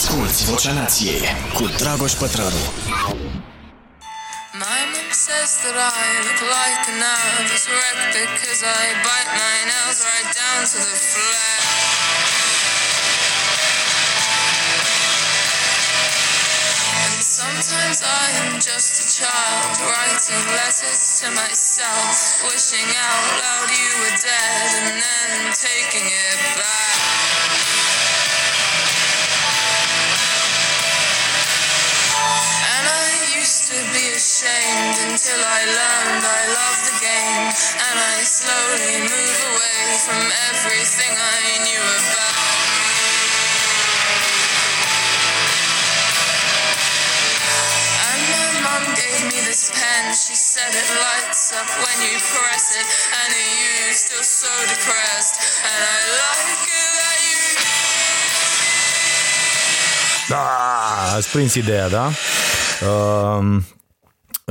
Asculți Vocea Nației cu Dragoș Pătrălu. My mom says that I look like a nervous wreck because I bite my nails right down to the flesh. And sometimes I am just a child writing letters to myself, wishing out loud you were dead and then taking it back. To be ashamed until I learned I love the game. And I slowly move away from everything I knew about. And my mom gave me this pen. She said it lights up when you press it. And you still so depressed. And I like it that you Da, ați prins ideea, da? Um,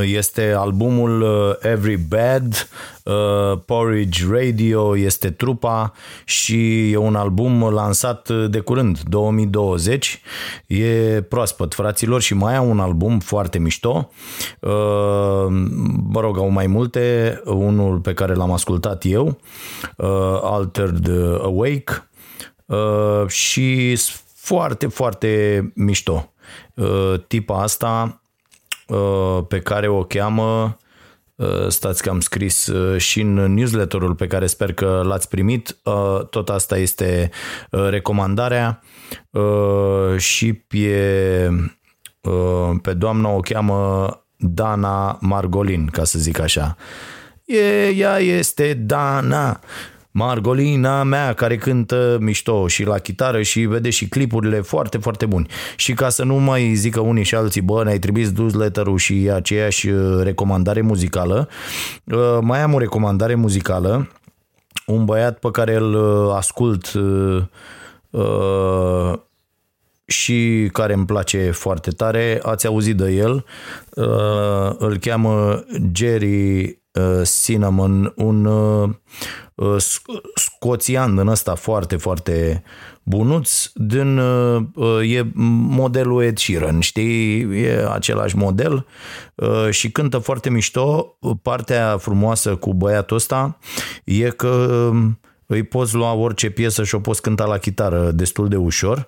Este albumul uh, Every Bad, uh, Porridge Radio este trupa și e un album lansat uh, de curând, 2020. E proaspăt, fraților, și mai au un album foarte mișto. Mă rog, au mai multe. Unul pe care l-am ascultat eu, Altered Awake, și foarte, foarte mișto. Tipa asta pe care o cheamă stați că am scris și în newsletterul pe care sper că l-ați primit, tot asta este recomandarea și pe, pe doamna o cheamă Dana Margolin, ca să zic așa. E, ea este Dana Margolina mea care cântă mișto și la chitară și vede și clipurile foarte, foarte buni. Și ca să nu mai zică unii și alții, bă, ne-ai trimis newsletter-ul și aceeași recomandare muzicală, mai am o recomandare muzicală, un băiat pe care îl ascult și care îmi place foarte tare, ați auzit de el, îl cheamă Jerry Cinnamon, un scoțian din ăsta foarte, foarte bunuț, din, e modelul Ed Sheeran, știi, e același model și cântă foarte mișto. Partea frumoasă cu băiatul ăsta e că îi poți lua orice piesă și o poți cânta la chitară destul de ușor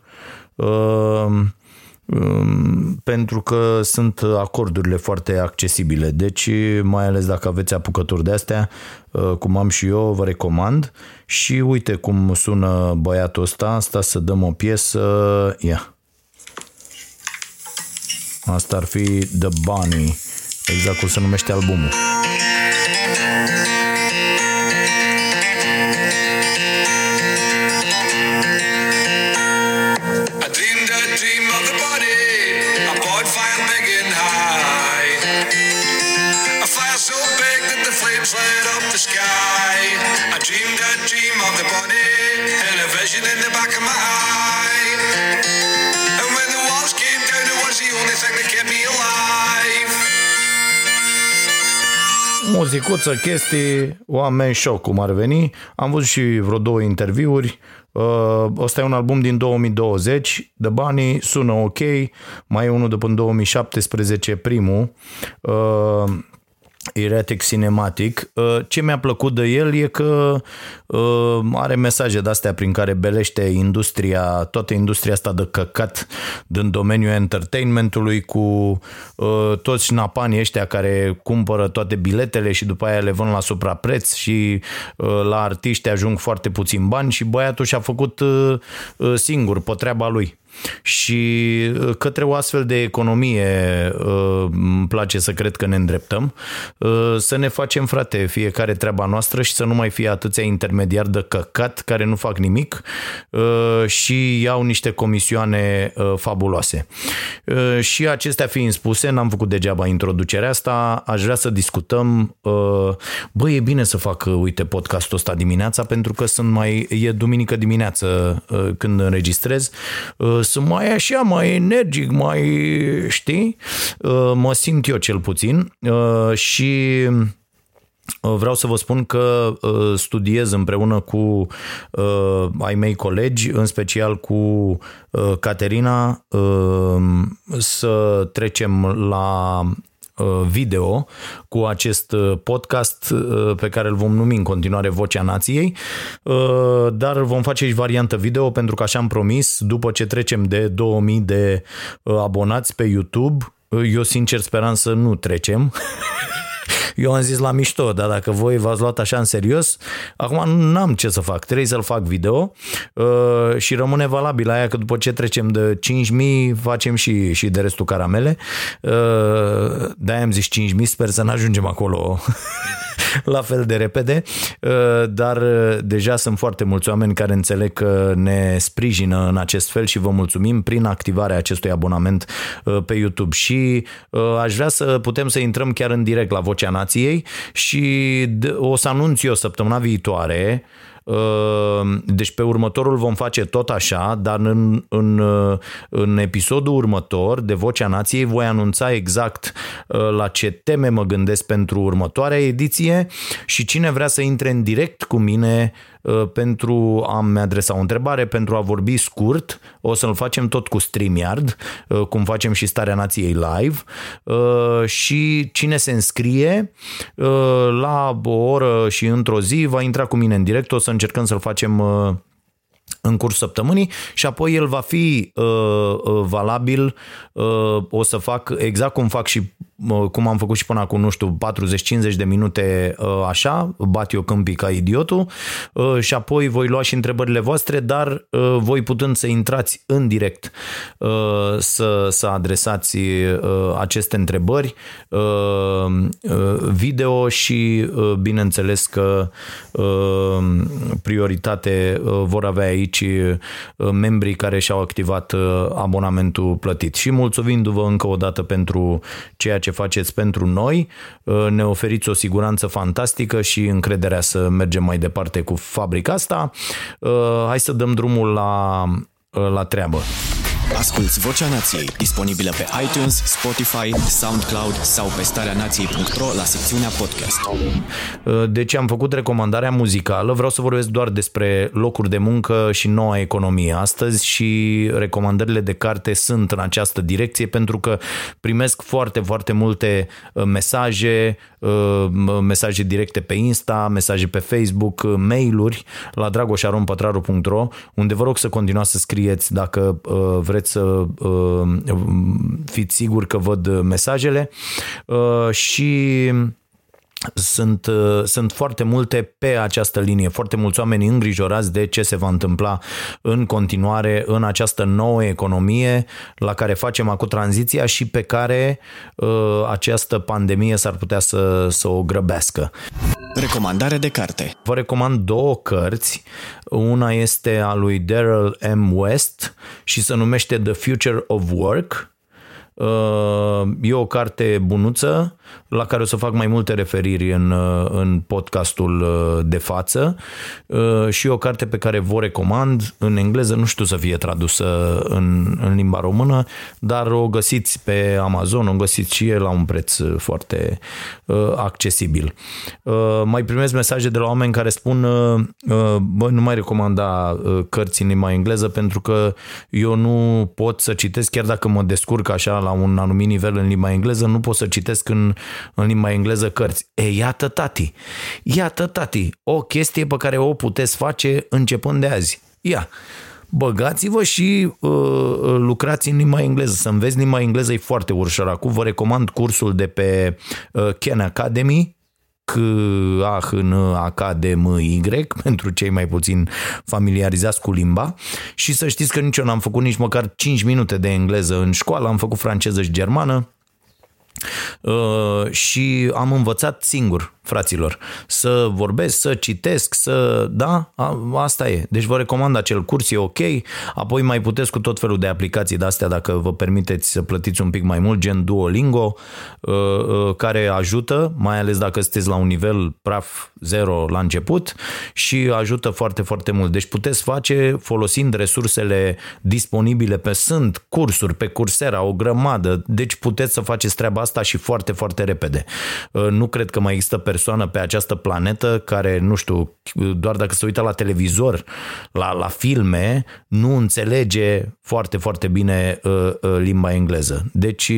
pentru că sunt acordurile foarte accesibile. Deci, mai ales dacă aveți apucături de astea, cum am și eu, vă recomand. Și uite cum sună băiatul ăsta, asta să dăm o piesă, ia. Asta ar fi The Bunny, exact cum se numește albumul. Muzicuță, chestii, oameni show cum ar veni. Am văzut și vreo două interviuri. Uh, ăsta e un album din 2020. The Bunny sună ok. Mai e unul de până în 2017, primul. Uh, Erratic Cinematic. Uh, Ce mi-a plăcut de el e că uh, are mesaje de-astea prin care belește industria, toată industria asta de căcat din domeniul entertainmentului cu uh, toți napanii ăștia care cumpără toate biletele și după aia le vând la suprapreț și la artiști ajung foarte puțin bani și băiatul și-a făcut singur pe treaba lui și către o astfel de economie îmi place să cred că ne îndreptăm, să ne facem, frate, fiecare treaba noastră și să nu mai fie atâția intermediari de căcat care nu fac nimic și iau niște comisioane fabuloase. Și acestea fiind spuse, n-am făcut degeaba introducerea asta, aș vrea să discutăm, bă, e bine să fac, uite, podcastul ăsta dimineața pentru că sunt mai, e duminică dimineață când înregistrez, sunt mai așa, mai energic, mai, știi? Mă simt eu cel puțin și Uh, Vreau să vă spun că uh, studiez împreună cu uh, ai mei colegi, în special cu uh, Caterina, uh, să trecem la uh, video cu acest uh, podcast uh, pe care îl vom numi în continuare Vocea Nației, uh, dar vom face și variantă video pentru că așa am promis, după ce trecem de 2000 de uh, abonați pe YouTube, uh, eu sincer speram să nu trecem, Eu am zis la mișto, dar dacă voi v-ați luat așa în serios, acum nu am ce să fac, trebuie să-l fac video uh, și rămâne valabil aia că după ce trecem de 5.000 facem și, și de restul caramele. Uh, de-aia am zis 5.000, sper să nu ajungem acolo la fel de repede, uh, dar uh, deja sunt foarte mulți oameni care înțeleg că ne sprijină în acest fel și vă mulțumim prin activarea acestui abonament uh, pe YouTube. Și aș vrea să putem să intrăm chiar în direct la Vocea Nației și o să anunț eu săptămâna viitoare deci pe următorul vom face tot așa, dar în, în, în episodul următor de Vocea Nației voi anunța exact la ce teme mă gândesc pentru următoarea ediție și cine vrea să intre în direct cu mine pentru a-mi adresa o întrebare, pentru a vorbi scurt, o să-l facem tot cu StreamYard, cum facem și Starea Nației live. Și cine se înscrie la o oră și într-o zi va intra cu mine în direct, o să încercăm să-l facem în curs săptămânii și apoi el va fi uh, uh, valabil, uh, o să fac exact cum fac și uh, cum am făcut și până acum, nu știu, 40-50 de minute uh, așa, bat eu câmpii ca idiotul uh, și apoi voi lua și întrebările voastre, dar uh, voi putând să intrați în direct uh, să, să adresați uh, aceste întrebări uh, uh, video și uh, bineînțeles că uh, prioritate uh, vor avea aici membrii care și-au activat abonamentul plătit. Și mulțumindu-vă încă o dată pentru ceea ce faceți pentru noi, ne oferiți o siguranță fantastică și încrederea să mergem mai departe cu fabrica asta. Hai să dăm drumul la, la treabă. Asculți Vocea Nației, disponibilă pe iTunes, Spotify, SoundCloud sau pe starea nației.ro la secțiunea podcast. Deci am făcut recomandarea muzicală, vreau să vorbesc doar despre locuri de muncă și noua economie astăzi și recomandările de carte sunt în această direcție pentru că primesc foarte, foarte multe uh, mesaje, uh, mesaje directe pe Insta, mesaje pe Facebook, uh, mail-uri la dragoșarompătraru.ro unde vă rog să continuați să scrieți dacă vreți vreți să uh, fiți siguri că văd mesajele. Uh, și sunt, uh, sunt foarte multe pe această linie, foarte mulți oameni îngrijorați de ce se va întâmpla în continuare în această nouă economie la care facem acum tranziția și pe care uh, această pandemie s-ar putea să, să o grăbească. Recomandare de carte. Vă recomand două cărți. Una este a lui Daryl M. West și se numește The Future of Work. Uh, e o carte bunuță la care o să fac mai multe referiri în, uh, în podcastul uh, de față uh, și o carte pe care vă recomand în engleză, nu știu să fie tradusă în, în limba română, dar o găsiți pe Amazon, o găsiți și e la un preț foarte accesibil. Mai primesc mesaje de la oameni care spun bă, nu mai recomanda cărți în limba engleză pentru că eu nu pot să citesc, chiar dacă mă descurc așa la un anumit nivel în limba engleză, nu pot să citesc în în limba engleză cărți. E, iată tati, iată tati, o chestie pe care o puteți face începând de azi. Ia, băgați-vă și uh, lucrați în limba engleză. Să înveți limba engleză e foarte ușor. Acum vă recomand cursul de pe uh, Ken Academy, c a h n a k d m y pentru cei mai puțin familiarizați cu limba. Și să știți că nici eu n-am făcut nici măcar 5 minute de engleză în școală, am făcut franceză și germană, Uh, și am învățat singur fraților, să vorbesc, să citesc, să... Da, asta e. Deci vă recomand acel curs, e ok. Apoi mai puteți cu tot felul de aplicații de astea, dacă vă permiteți să plătiți un pic mai mult, gen Duolingo, uh, uh, care ajută, mai ales dacă sunteți la un nivel praf zero la început și ajută foarte, foarte mult. Deci puteți face folosind resursele disponibile pe sunt cursuri, pe Coursera, o grămadă. Deci puteți să faceți treaba asta și foarte, foarte repede. Nu cred că mai există pe persoană pe această planetă care, nu știu, doar dacă se uită la televizor, la, la filme, nu înțelege foarte, foarte bine uh, uh, limba engleză. Deci,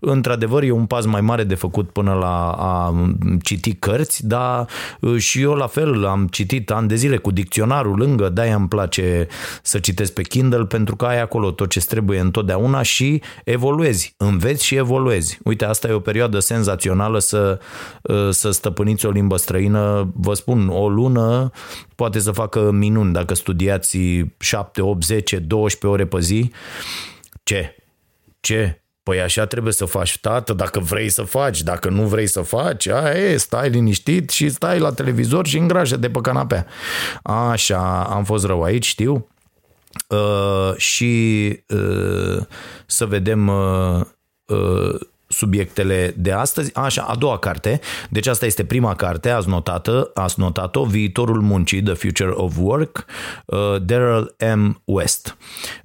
într-adevăr, e un pas mai mare de făcut până la a citi cărți, dar uh, și eu la fel am citit ani de zile cu dicționarul lângă, de-aia îmi place să citesc pe Kindle pentru că ai acolo tot ce trebuie întotdeauna și evoluezi, înveți și evoluezi. Uite, asta e o perioadă senzațională să, uh, să stăpâniți o limbă străină, vă spun, o lună poate să facă minuni dacă studiați 7, 8, 10, 12 ore pe zi. Ce? Ce? Păi așa trebuie să faci, tată, dacă vrei să faci, dacă nu vrei să faci, aia e, stai liniștit și stai la televizor și îngrașă de pe canapea. Așa, am fost rău aici, știu. Uh, și uh, să vedem uh, uh, subiectele de astăzi. Așa, a doua carte. Deci asta este prima carte, ați notat ați notat-o, Viitorul muncii, The Future of Work, uh, Daryl M. West.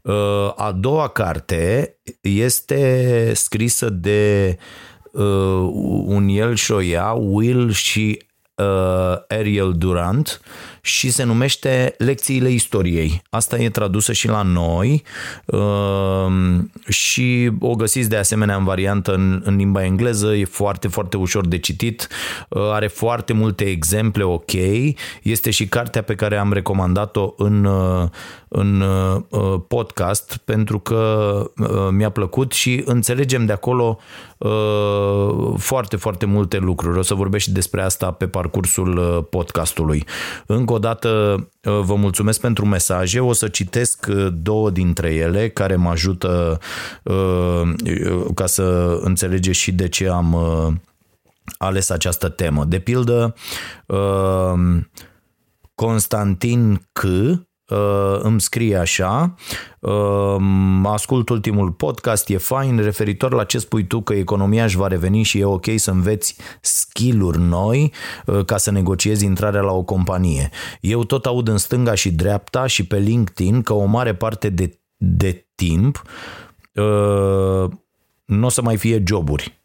Uh, a doua carte este scrisă de uh, un el și o ea, Will și uh, Ariel Durant și se numește Lecțiile istoriei. Asta e tradusă și la noi uh, și o găsiți de asemenea în variantă în, în limba engleză, e foarte, foarte ușor de citit, uh, are foarte multe exemple ok, este și cartea pe care am recomandat-o în, uh, în uh, podcast pentru că uh, mi-a plăcut și înțelegem de acolo uh, foarte, foarte multe lucruri. O să vorbesc și despre asta pe parcursul uh, podcastului. Încă o dată uh, vă mulțumesc pentru mesaje. O să citesc uh, două dintre ele care mă ajută uh, ca să înțelegeți și de ce am ales această temă. De pildă, Constantin C uh, îmi scrie așa, uh, ascult ultimul podcast, e fain, referitor la ce spui tu că economia își va reveni și e ok să înveți skill-uri noi uh, ca să negociezi intrarea la o companie. Eu tot aud în stânga și dreapta și pe LinkedIn că o mare parte de, de timp uh, nu o să mai fie joburi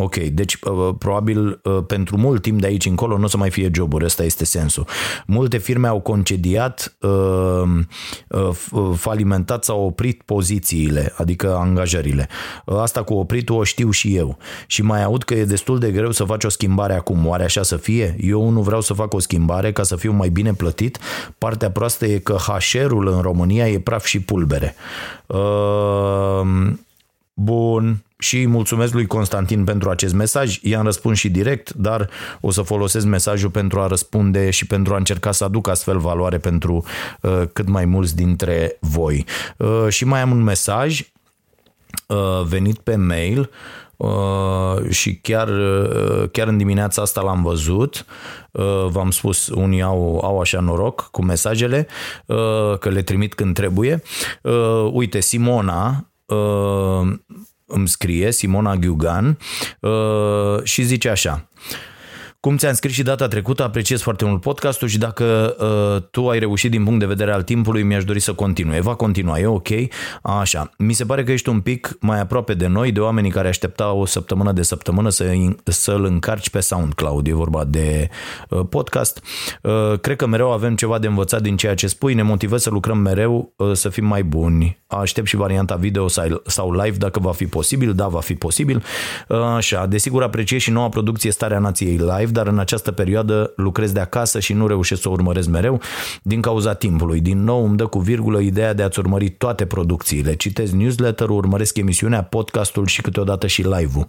Ok, deci uh, probabil uh, pentru mult timp de aici încolo nu o să mai fie joburi, ăsta este sensul. Multe firme au concediat, uh, falimentat sau oprit pozițiile, adică angajările. Asta cu opritul o știu și eu. Și mai aud că e destul de greu să faci o schimbare acum. Oare așa să fie? Eu nu vreau să fac o schimbare ca să fiu mai bine plătit. Partea proastă e că HR-ul în România e praf și pulbere. Bun, și mulțumesc lui Constantin pentru acest mesaj. I-am răspuns și direct, dar o să folosesc mesajul pentru a răspunde și pentru a încerca să aduc astfel valoare pentru uh, cât mai mulți dintre voi. Uh, și mai am un mesaj uh, venit pe mail Uh, și chiar, uh, chiar în dimineața asta l-am văzut. Uh, v-am spus, unii au, au așa noroc cu mesajele, uh, că le trimit când trebuie. Uh, uite, Simona uh, îmi scrie, Simona Ghiugan, uh, și zice așa. Cum ți-am scris și data trecută, apreciez foarte mult podcastul și dacă uh, tu ai reușit din punct de vedere al timpului, mi-aș dori să continue. Va continua, e ok? Așa. Mi se pare că ești un pic mai aproape de noi, de oamenii care așteptau o săptămână de săptămână să, să-l încarci pe SoundCloud. E vorba de uh, podcast. Uh, cred că mereu avem ceva de învățat din ceea ce spui. Ne motivezi să lucrăm mereu, uh, să fim mai buni. Aștept și varianta video sau live dacă va fi posibil. Da, va fi posibil. Uh, așa. Desigur, apreciez și noua producție Starea Nației Live live, dar în această perioadă lucrez de acasă și nu reușesc să o urmăresc mereu din cauza timpului. Din nou îmi dă cu virgulă ideea de a-ți urmări toate producțiile. Citez newsletter-ul, urmăresc emisiunea, podcastul și câteodată și live-ul.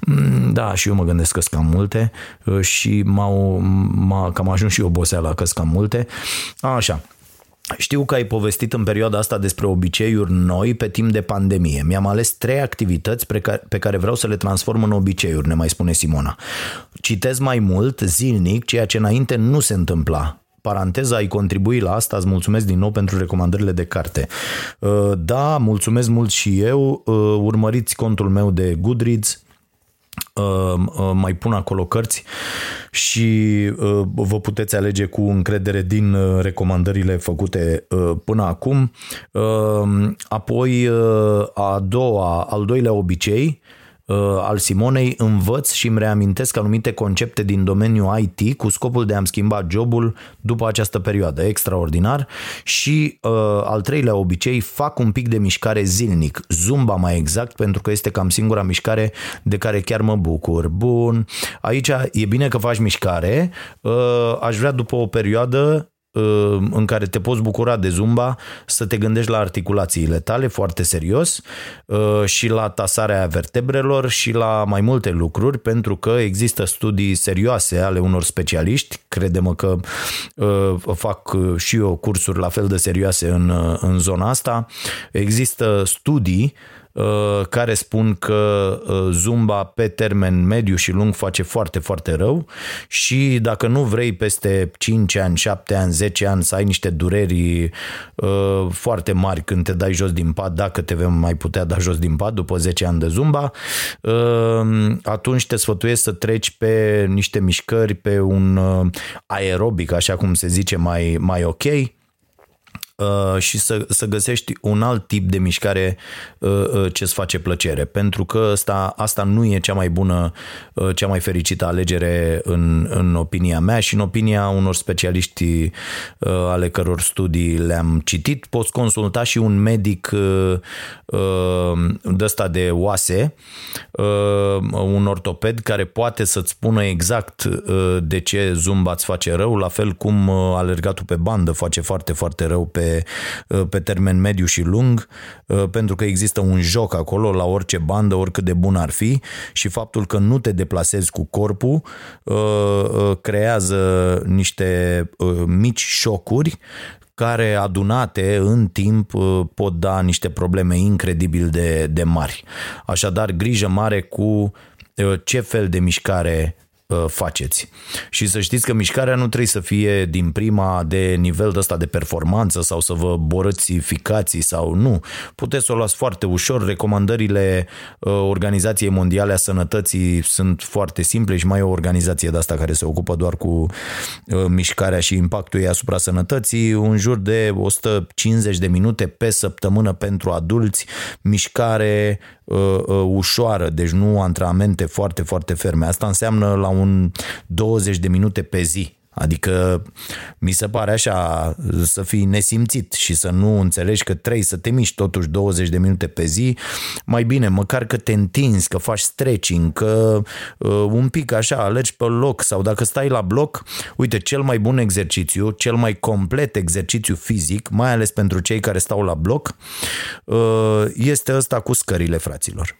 Mm, da, și eu mă gândesc că sunt cam multe uh, și m-au, m-a, cam ajuns și oboseala că sunt cam multe. Așa. Știu că ai povestit în perioada asta despre obiceiuri noi pe timp de pandemie. Mi-am ales trei activități pe care, pe care vreau să le transform în obiceiuri, ne mai spune Simona. Citez mai mult, zilnic, ceea ce înainte nu se întâmpla paranteza, ai contribui la asta, îți mulțumesc din nou pentru recomandările de carte. Uh, da, mulțumesc mult și eu, uh, urmăriți contul meu de Goodreads, uh, mai pun acolo cărți și uh, vă puteți alege cu încredere din uh, recomandările făcute uh, până acum. Apoi, a doua, al doilea obicei, uh, al Simonei, învăț și îmi reamintesc anumite concepte din domeniul IT cu scopul de a-mi schimba jobul după această perioadă. Extraordinar. Și uh, al treilea obicei, fac un pic de mișcare zilnic, zumba mai exact, pentru că este cam singura mișcare de care chiar mă bucur. Bun, aici e bine că faci mișcare, uh, aș vrea după o perioadă Uh, în care te poți bucura de zumba, să te gândești la articulațiile tale foarte serios uh, și la tasarea vertebrelor și la mai multe lucruri, pentru că există studii serioase ale unor specialiști, credem că uh, fac și eu cursuri la fel de serioase în, în zona asta, există studii Uh, care spun că uh, zumba pe termen mediu și lung face foarte, foarte rău și dacă nu vrei peste 5 ani, 7 ani, 10 ani să ai niște dureri uh, foarte mari când te dai jos din pat, dacă te vei mai putea da jos din pat după 10 ani de zumba, atunci te sfătuiesc să treci pe niște mișcări, pe un aerobic, așa cum se zice, mai, mai ok, Uh, și să, să găsești un alt tip de mișcare uh, uh, ce îți face plăcere. Pentru că asta, asta nu e cea mai bună, cea mai fericită alegere în, în opinia mea și în opinia unor specialiști ale căror studii le-am citit. Poți consulta și un medic de ăsta de oase, un ortoped care poate să-ți spună exact de ce zumba îți face rău, la fel cum alergatul pe bandă face foarte, foarte rău pe pe, termen mediu și lung, uh, pentru că există un joc acolo la orice bandă, oricât de bun ar fi și faptul că nu te deplasezi cu corpul uh, uh, creează niște mici șocuri care adunate în timp pot da niște probleme incredibil de, de mari. Așadar, grijă mare cu ce fel de mișcare Uh, faceți. Și să știți că mișcarea nu trebuie să fie din prima de nivel de ăsta de performanță sau să vă borăți ficații sau nu. Puteți să o luați foarte ușor. Recomandările uh, Organizației Mondiale a Sănătății sunt foarte simple și mai e o organizație de asta care se ocupă doar cu uh, mișcarea și impactul ei asupra sănătății. Un jur de 150 de minute pe săptămână pentru adulți, mișcare uh, uh, ușoară, deci nu antrenamente foarte, foarte ferme. Asta înseamnă la un 20 de minute pe zi. Adică mi se pare așa să fii nesimțit și să nu înțelegi că trebuie să te miști totuși 20 de minute pe zi, mai bine măcar că te întinzi, că faci stretching, că uh, un pic așa alergi pe loc sau dacă stai la bloc, uite, cel mai bun exercițiu, cel mai complet exercițiu fizic, mai ales pentru cei care stau la bloc, uh, este ăsta cu scările, fraților.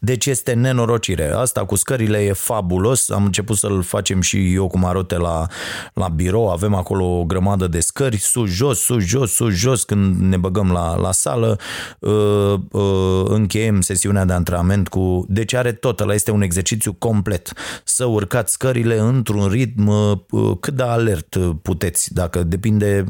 Deci este nenorocire. Asta cu scările e fabulos. Am început să-l facem și eu cu Marote la, la birou. Avem acolo o grămadă de scări, sus, jos, sus, jos, sus, jos. Când ne băgăm la, la sală, uh, uh, încheiem sesiunea de antrenament cu... Deci are tot. Ăla este un exercițiu complet. Să urcați scările într-un ritm uh, cât de alert puteți, dacă depinde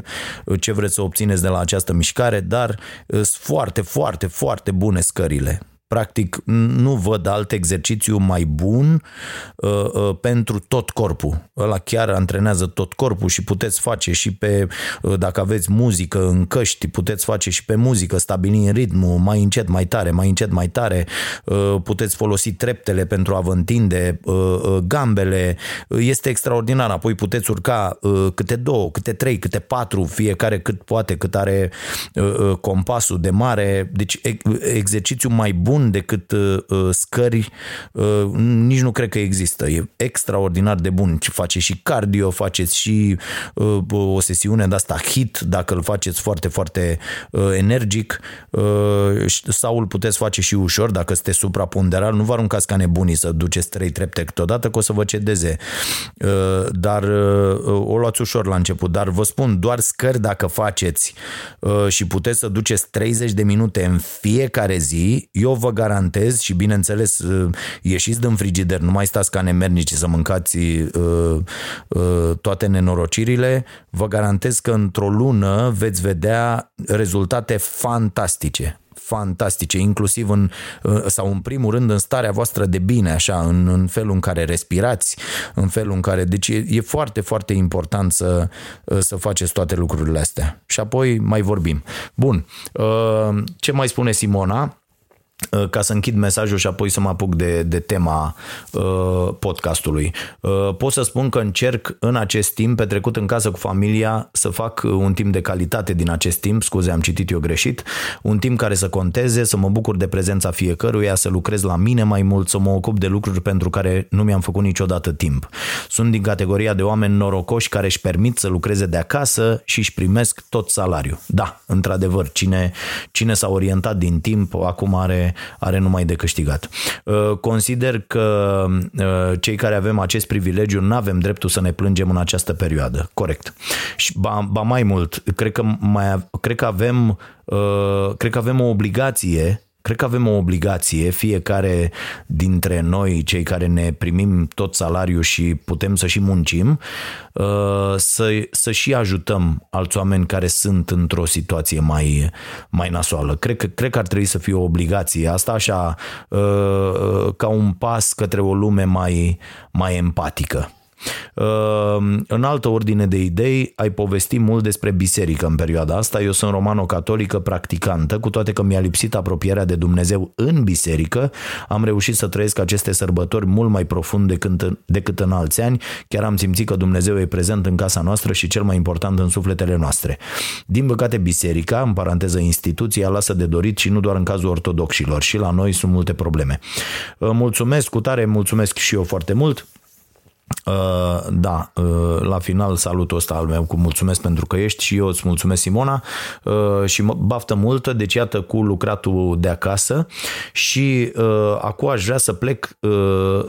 ce vreți să obțineți de la această mișcare, dar sunt foarte, foarte, foarte bune scările. Practic, nu văd alt exercițiu mai bun uh, uh, pentru tot corpul. Ăla chiar antrenează tot corpul și puteți face și pe, uh, dacă aveți muzică în căști, puteți face și pe muzică, stabili ritmul mai încet, mai tare, mai încet, mai tare. Uh, puteți folosi treptele pentru a vă întinde uh, uh, gambele. Este extraordinar. Apoi puteți urca uh, câte două, câte trei, câte patru, fiecare cât poate, cât are uh, uh compasul de mare. Deci exercițiu mai bun bun decât uh, uh, scări, uh, nici nu cred că există. E extraordinar de bun. Face și cardio, faceți și uh, o sesiune de asta hit, dacă îl faceți foarte, foarte uh, energic uh, sau îl puteți face și ușor, dacă sunteți supraponderal, nu vă aruncați ca nebunii să duceți trei trepte câteodată, că o să vă cedeze. Uh, dar uh, o luați ușor la început, dar vă spun, doar scări dacă faceți uh, și puteți să duceți 30 de minute în fiecare zi, eu vă garantez și bineînțeles uh, ieșiți din frigider, nu mai stați ca nemernici să mâncați uh, uh, toate nenorocirile, vă garantez că într-o lună veți vedea rezultate fantastice fantastice, inclusiv în, uh, sau în primul rând în starea voastră de bine, așa, în, în felul în care respirați, în felul în care, deci e, e foarte, foarte important să, uh, să faceți toate lucrurile astea. Și apoi mai vorbim. Bun, ce mai spune Simona? Uh, ca să închid mesajul și apoi să mă apuc de, de tema uh, podcastului. Uh, pot să spun că încerc în acest timp petrecut în casă cu familia să fac un timp de calitate din acest timp, scuze, am citit eu greșit, un timp care să conteze, să mă bucur de prezența fiecăruia, să lucrez la mine mai mult, să mă ocup de lucruri pentru care nu mi-am făcut niciodată timp. Sunt din categoria de oameni norocoși care își permit să lucreze de acasă și își primesc tot salariul. Da, într-adevăr, cine, cine s-a orientat din timp acum are are, numai de câștigat. Uh, consider că uh, cei care avem acest privilegiu nu avem dreptul să ne plângem în această perioadă. Corect. Și ba, ba mai mult, cred că, mai, cred că avem uh, cred că avem o obligație Cred că avem o obligație, fiecare dintre noi, cei care ne primim tot salariul și putem să și muncim, uh, să, să și ajutăm alți oameni care sunt într-o situație mai, mai nasoală. Cred că, cred că ar trebui să fie o obligație. Asta așa uh, ca un pas către o lume mai, mai empatică. Ehm, în altă ordine de idei, ai povesti mult despre biserică în perioada asta. Eu sunt romano-catolică practicantă, cu toate că mi-a lipsit apropierea de Dumnezeu în biserică, am reușit să trăiesc aceste sărbători mult mai profund decât, decât în alți ani. Chiar am simțit că Dumnezeu e prezent în casa noastră și cel mai important în sufletele noastre. Din păcate, biserica, în paranteză instituția, lasă de dorit și nu doar în cazul ortodoxilor. Și la noi sunt multe probleme. Mulțumesc cu tare, mulțumesc și eu foarte mult. Uh, da, uh, la final salutul ăsta al meu cu mulțumesc pentru că ești și eu îți mulțumesc Simona. Uh, și mă baftă multă, deci iată cu lucratul de acasă. Și acum aș vrea să plec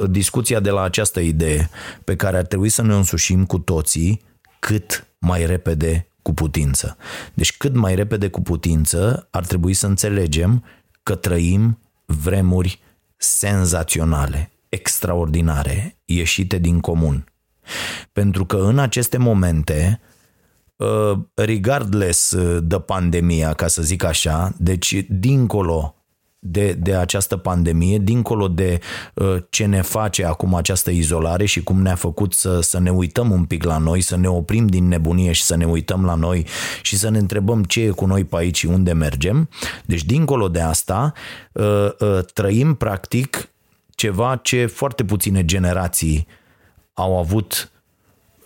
discuția de la această idee pe care ar trebui să ne însușim cu toții cât mai repede cu putință. Deci cât mai repede cu putință ar trebui să înțelegem că trăim vremuri senzaționale extraordinare, ieșite din comun. Pentru că în aceste momente, uh, regardless de pandemia, ca să zic așa, deci dincolo de, de această pandemie, dincolo de uh, ce ne face acum această izolare și cum ne-a făcut să, să ne uităm un pic la noi, să ne oprim din nebunie și să ne uităm la noi și să ne întrebăm ce e cu noi pe aici și unde mergem. Deci, dincolo de asta, uh, trăim practic ceva ce foarte puține generații au avut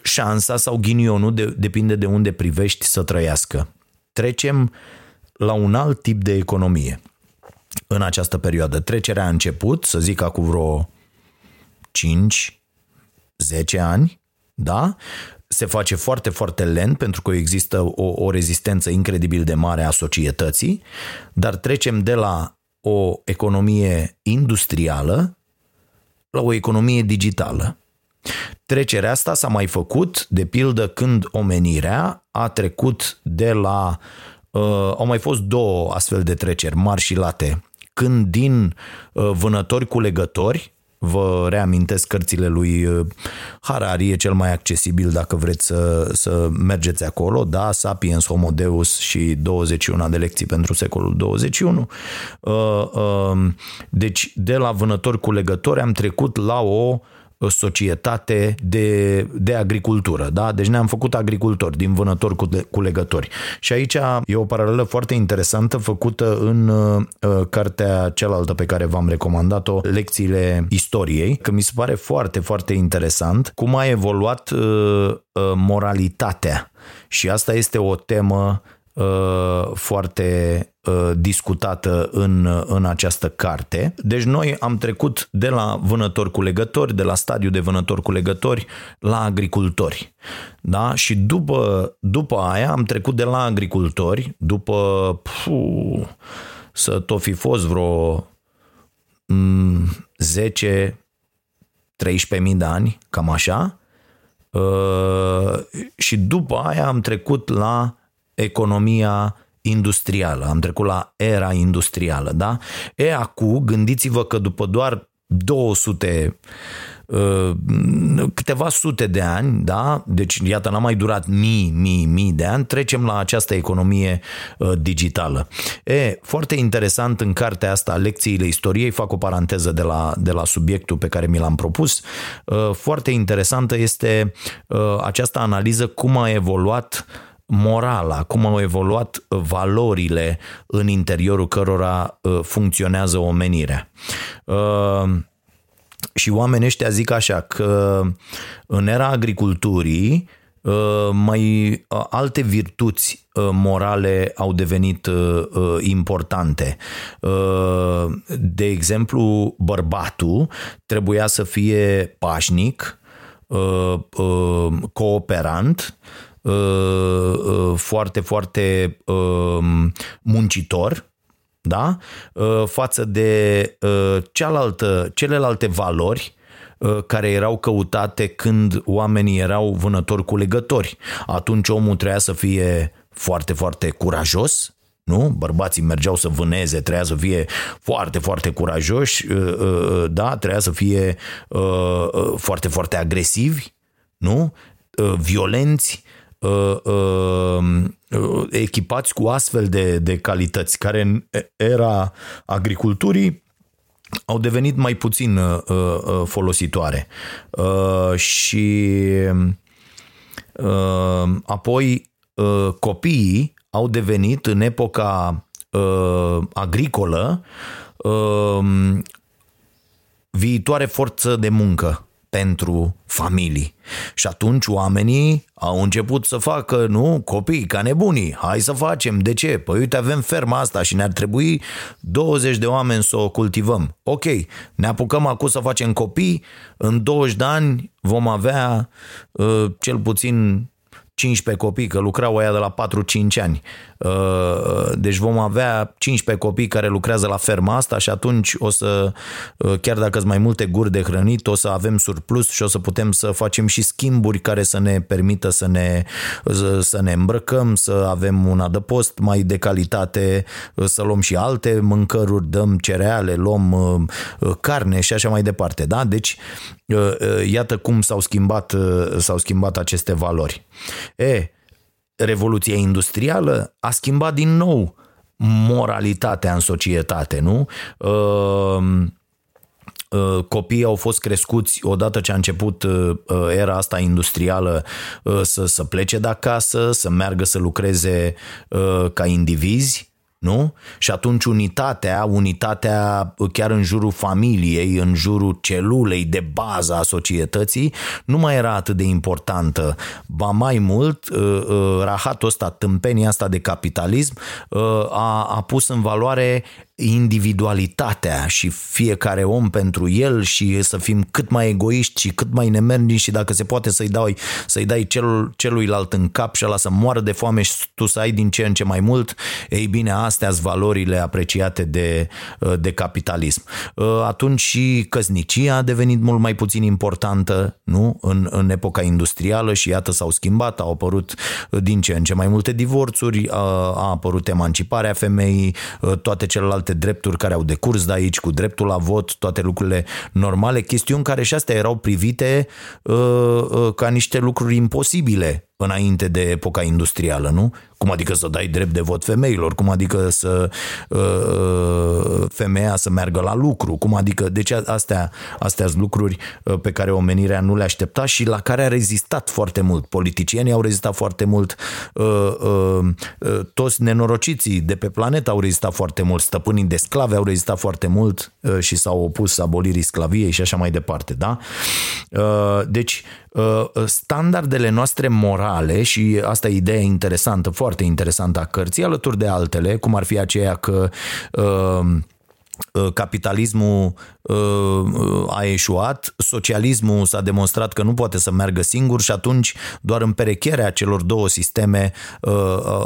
șansa sau ghinionul, de, depinde de unde privești, să trăiască. Trecem la un alt tip de economie în această perioadă. Trecerea a început, să zic, acum vreo 5, 10 ani, da? Se face foarte, foarte lent pentru că există o, o rezistență incredibil de mare a societății, dar trecem de la o economie industrială la o economie digitală. Trecerea asta s-a mai făcut, de pildă, când omenirea a trecut de la. Uh, au mai fost două astfel de treceri, mari și late. Când din uh, vânători cu legători, Vă reamintesc cărțile lui uh, Harari, e cel mai accesibil dacă vreți să, să mergeți acolo, da, Sapiens, Homo Deus și 21 de lecții pentru secolul 21. Uh, uh, deci de la vânători cu legători am trecut la o societate de, de agricultură. Da? Deci ne-am făcut agricultori, din vânători cu, cu legători. Și aici e o paralelă foarte interesantă făcută în uh, cartea cealaltă pe care v-am recomandat-o, Lecțiile istoriei, că mi se pare foarte, foarte interesant cum a evoluat uh, uh, moralitatea. Și asta este o temă Uh, foarte uh, discutată în, în această carte. Deci noi am trecut de la vânători cu legători, de la stadiu de vânători cu legători, la agricultori. Da? Și după, după aia am trecut de la agricultori, după puh, să tot fi fost vreo 10 13.000 de ani, cam așa, uh, și după aia am trecut la economia industrială, am trecut la era industrială, da? E, acum, gândiți-vă că după doar 200 uh, câteva sute de ani, da? Deci, iată, n-a mai durat mii, mii, mii de ani, trecem la această economie uh, digitală. E, foarte interesant în cartea asta, lecțiile istoriei, fac o paranteză de la, de la subiectul pe care mi l-am propus, uh, foarte interesantă este această analiză cum a evoluat morala, cum au evoluat valorile în interiorul cărora uh, funcționează omenirea. Uh, și oamenii ăștia zic așa că în era agriculturii uh, mai alte virtuți morale au devenit importante. De exemplu, bărbatul trebuia să fie pașnic, cooperant, Uh, uh, foarte, foarte um, muncitor, da? Uh, față de cealaltă, celelalte valori care erau căutate când oamenii erau vânători cu legători. Atunci omul trebuia să fie foarte, foarte curajos, nu? Bărbații mergeau să vâneze, trebuia să fie foarte, foarte curajoși, da? Trebuia să fie foarte, foarte agresivi, nu? Violenți, uh, uh, echipați cu astfel de, de calități, care în era agriculturii au devenit mai puțin uh, uh, folositoare. Uh, și uh, apoi uh, copiii au devenit în epoca uh, agricolă uh, viitoare forță de muncă pentru familii. Și atunci oamenii au început să facă, nu, copii ca nebunii, hai să facem, de ce? Păi uite avem ferma asta și ne-ar trebui 20 de oameni să o cultivăm. Ok, ne apucăm acum să facem copii, în 20 de ani vom avea uh, cel puțin 15 copii, că lucrau aia de la 4-5 ani. Uh, deci vom avea 15 copii care lucrează la ferma asta și atunci o să, uh, chiar dacă sunt mai multe guri de hrănit, o să avem surplus și o să putem să facem și schimburi care să ne permită să ne, să ne îmbrăcăm, să avem un adăpost mai de calitate, uh, să luăm și alte mâncăruri, dăm cereale, luăm carne și așa mai departe. Da? Deci, iată cum s-au schimbat, s-au schimbat aceste valori. E, Revoluția industrială a schimbat din nou moralitatea în societate, nu? Uh, uh, copiii au fost crescuți odată ce a început uh, era asta industrială să, să plece de acasă, să meargă să lucreze ca indivizi, nu? Și atunci unitatea, unitatea chiar în jurul familiei, în jurul celulei de bază a societății, nu mai era atât de importantă. Ba mai mult, uh, uh, rahatul ăsta, tâmpenia asta de capitalism uh, a, a pus în valoare individualitatea și fiecare om pentru el și să fim cât mai egoiști și cât mai nemernici și dacă se poate să-i dai, să-i dai celul, celuilalt în cap și ăla să moară de foame și tu să ai din ce în ce mai mult, ei bine, astea sunt valorile apreciate de, de capitalism. Atunci și căsnicia a devenit mult mai puțin importantă nu? În, în epoca industrială și iată s-au schimbat, au apărut din ce în ce mai multe divorțuri, a, a apărut emanciparea femeii, toate celelalte alte drepturi care au decurs de aici, cu dreptul la vot, toate lucrurile normale, chestiuni care și astea erau privite uh, uh, ca niște lucruri imposibile înainte de epoca industrială, nu? Cum adică să dai drept de vot femeilor? Cum adică să uh, femeia să meargă la lucru? Cum adică, deci astea, astea sunt lucruri uh, pe care omenirea nu le aștepta și la care a rezistat foarte mult. Politicienii au rezistat foarte mult, uh, uh, uh, toți nenorociții de pe planetă au rezistat foarte mult, stăpânii de sclave au rezistat foarte mult uh, și s-au opus abolirii sclaviei și așa mai departe, da? Uh, deci, uh, standardele noastre morale și asta e ideea interesantă, foarte interesantă a cărții, alături de altele, cum ar fi aceea că uh, Uh, capitalismul uh, a eșuat, socialismul s-a demonstrat că nu poate să meargă singur și atunci doar împerecherea celor două sisteme uh,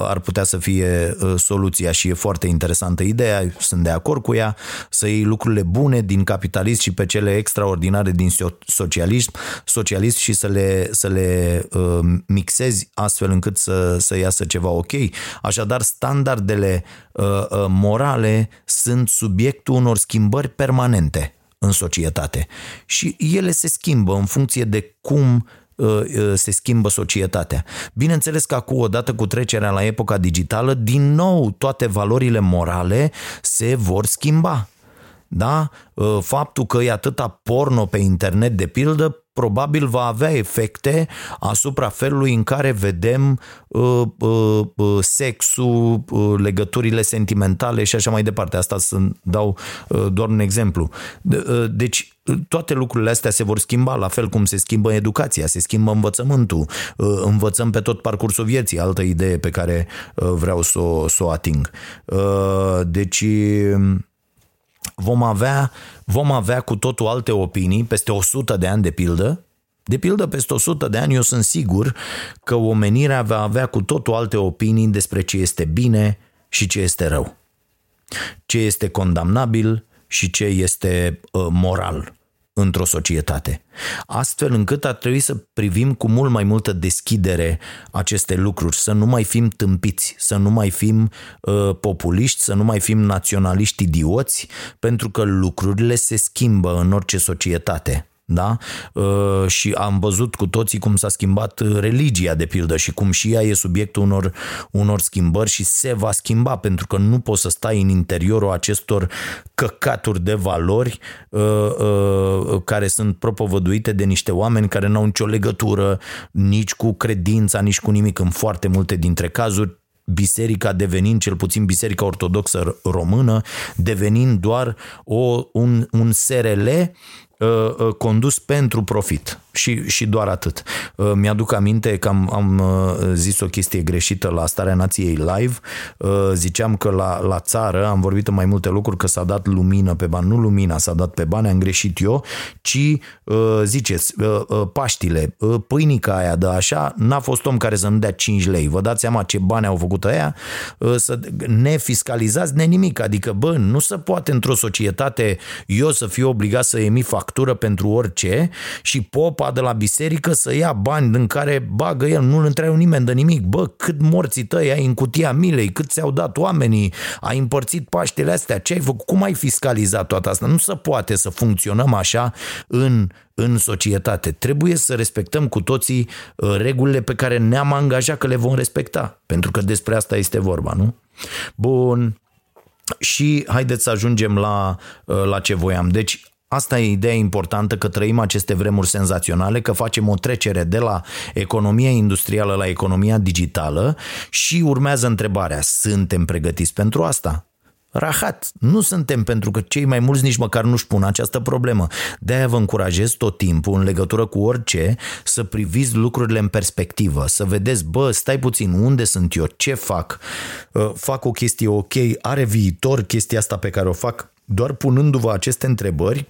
ar putea să fie soluția și e foarte interesantă ideea, sunt de acord cu ea, să iei lucrurile bune din capitalism și pe cele extraordinare din socialism, socialism și să le, să le mixezi astfel încât să, să iasă ceva ok. Așadar, standardele morale sunt subiect subiectul unor schimbări permanente în societate și ele se schimbă în funcție de cum uh, uh, se schimbă societatea. Bineînțeles că acum, odată cu trecerea la epoca digitală, din nou toate valorile morale se vor schimba. Da? Uh, faptul că e atâta porno pe internet, de pildă, probabil va avea efecte asupra felului în care vedem uh, uh, uh, sexul, uh, legăturile sentimentale și așa mai departe. Asta să dau uh, doar un exemplu. De, uh, deci toate lucrurile astea se vor schimba, la fel cum se schimbă educația, se schimbă învățământul, uh, învățăm pe tot parcursul vieții, altă idee pe care uh, vreau să o, să o ating. Uh, deci vom avea, vom avea cu totul alte opinii peste 100 de ani de pildă, de pildă, peste 100 de ani, eu sunt sigur că omenirea va avea cu totul alte opinii despre ce este bine și ce este rău. Ce este condamnabil și ce este uh, moral într-o societate. Astfel încât ar trebui să privim cu mult mai multă deschidere aceste lucruri, să nu mai fim tâmpiți, să nu mai fim uh, populiști, să nu mai fim naționaliști idioți, pentru că lucrurile se schimbă în orice societate da? Uh, și am văzut cu toții cum s-a schimbat religia, de pildă, și cum și ea e subiectul unor, unor schimbări și se va schimba, pentru că nu poți să stai în interiorul acestor căcaturi de valori uh, uh, care sunt propovăduite de niște oameni care n-au nicio legătură nici cu credința, nici cu nimic în foarte multe dintre cazuri biserica devenind, cel puțin biserica ortodoxă română, devenind doar o, un, un SRL Uh, uh, condus pentru profit și, și doar atât. Uh, mi-aduc aminte că am, am zis o chestie greșită la Starea Nației Live. Ziceam că la, la țară, am vorbit în mai multe lucruri, că s-a dat lumină pe bani. Nu lumina s-a dat pe bani, am greșit eu, ci ziceți, Paștile, pâinica aia de așa, n-a fost om care să nu dea 5 lei. Vă dați seama ce bani au făcut aia? Să ne fiscalizați ne nimic. Adică, bă, nu se poate într-o societate eu să fiu obligat să emit fac factură pentru orice și popa de la biserică să ia bani în care bagă el, nu-l întreabă nimeni de nimic. Bă, cât morții tăi ai în cutia milei, cât ți-au dat oamenii, ai împărțit paștele astea, ce ai făcut, cum ai fiscalizat toată asta? Nu se poate să funcționăm așa în în societate. Trebuie să respectăm cu toții uh, regulile pe care ne-am angajat că le vom respecta, pentru că despre asta este vorba, nu? Bun. Și haideți să ajungem la, uh, la ce voiam. Deci Asta e ideea importantă că trăim aceste vremuri senzaționale, că facem o trecere de la economia industrială la economia digitală și urmează întrebarea, suntem pregătiți pentru asta? Rahat, nu suntem pentru că cei mai mulți nici măcar nu-și pun această problemă. De-aia vă încurajez tot timpul, în legătură cu orice, să priviți lucrurile în perspectivă, să vedeți, bă, stai puțin, unde sunt eu, ce fac, uh, fac o chestie ok, are viitor chestia asta pe care o fac, doar punându-vă aceste întrebări,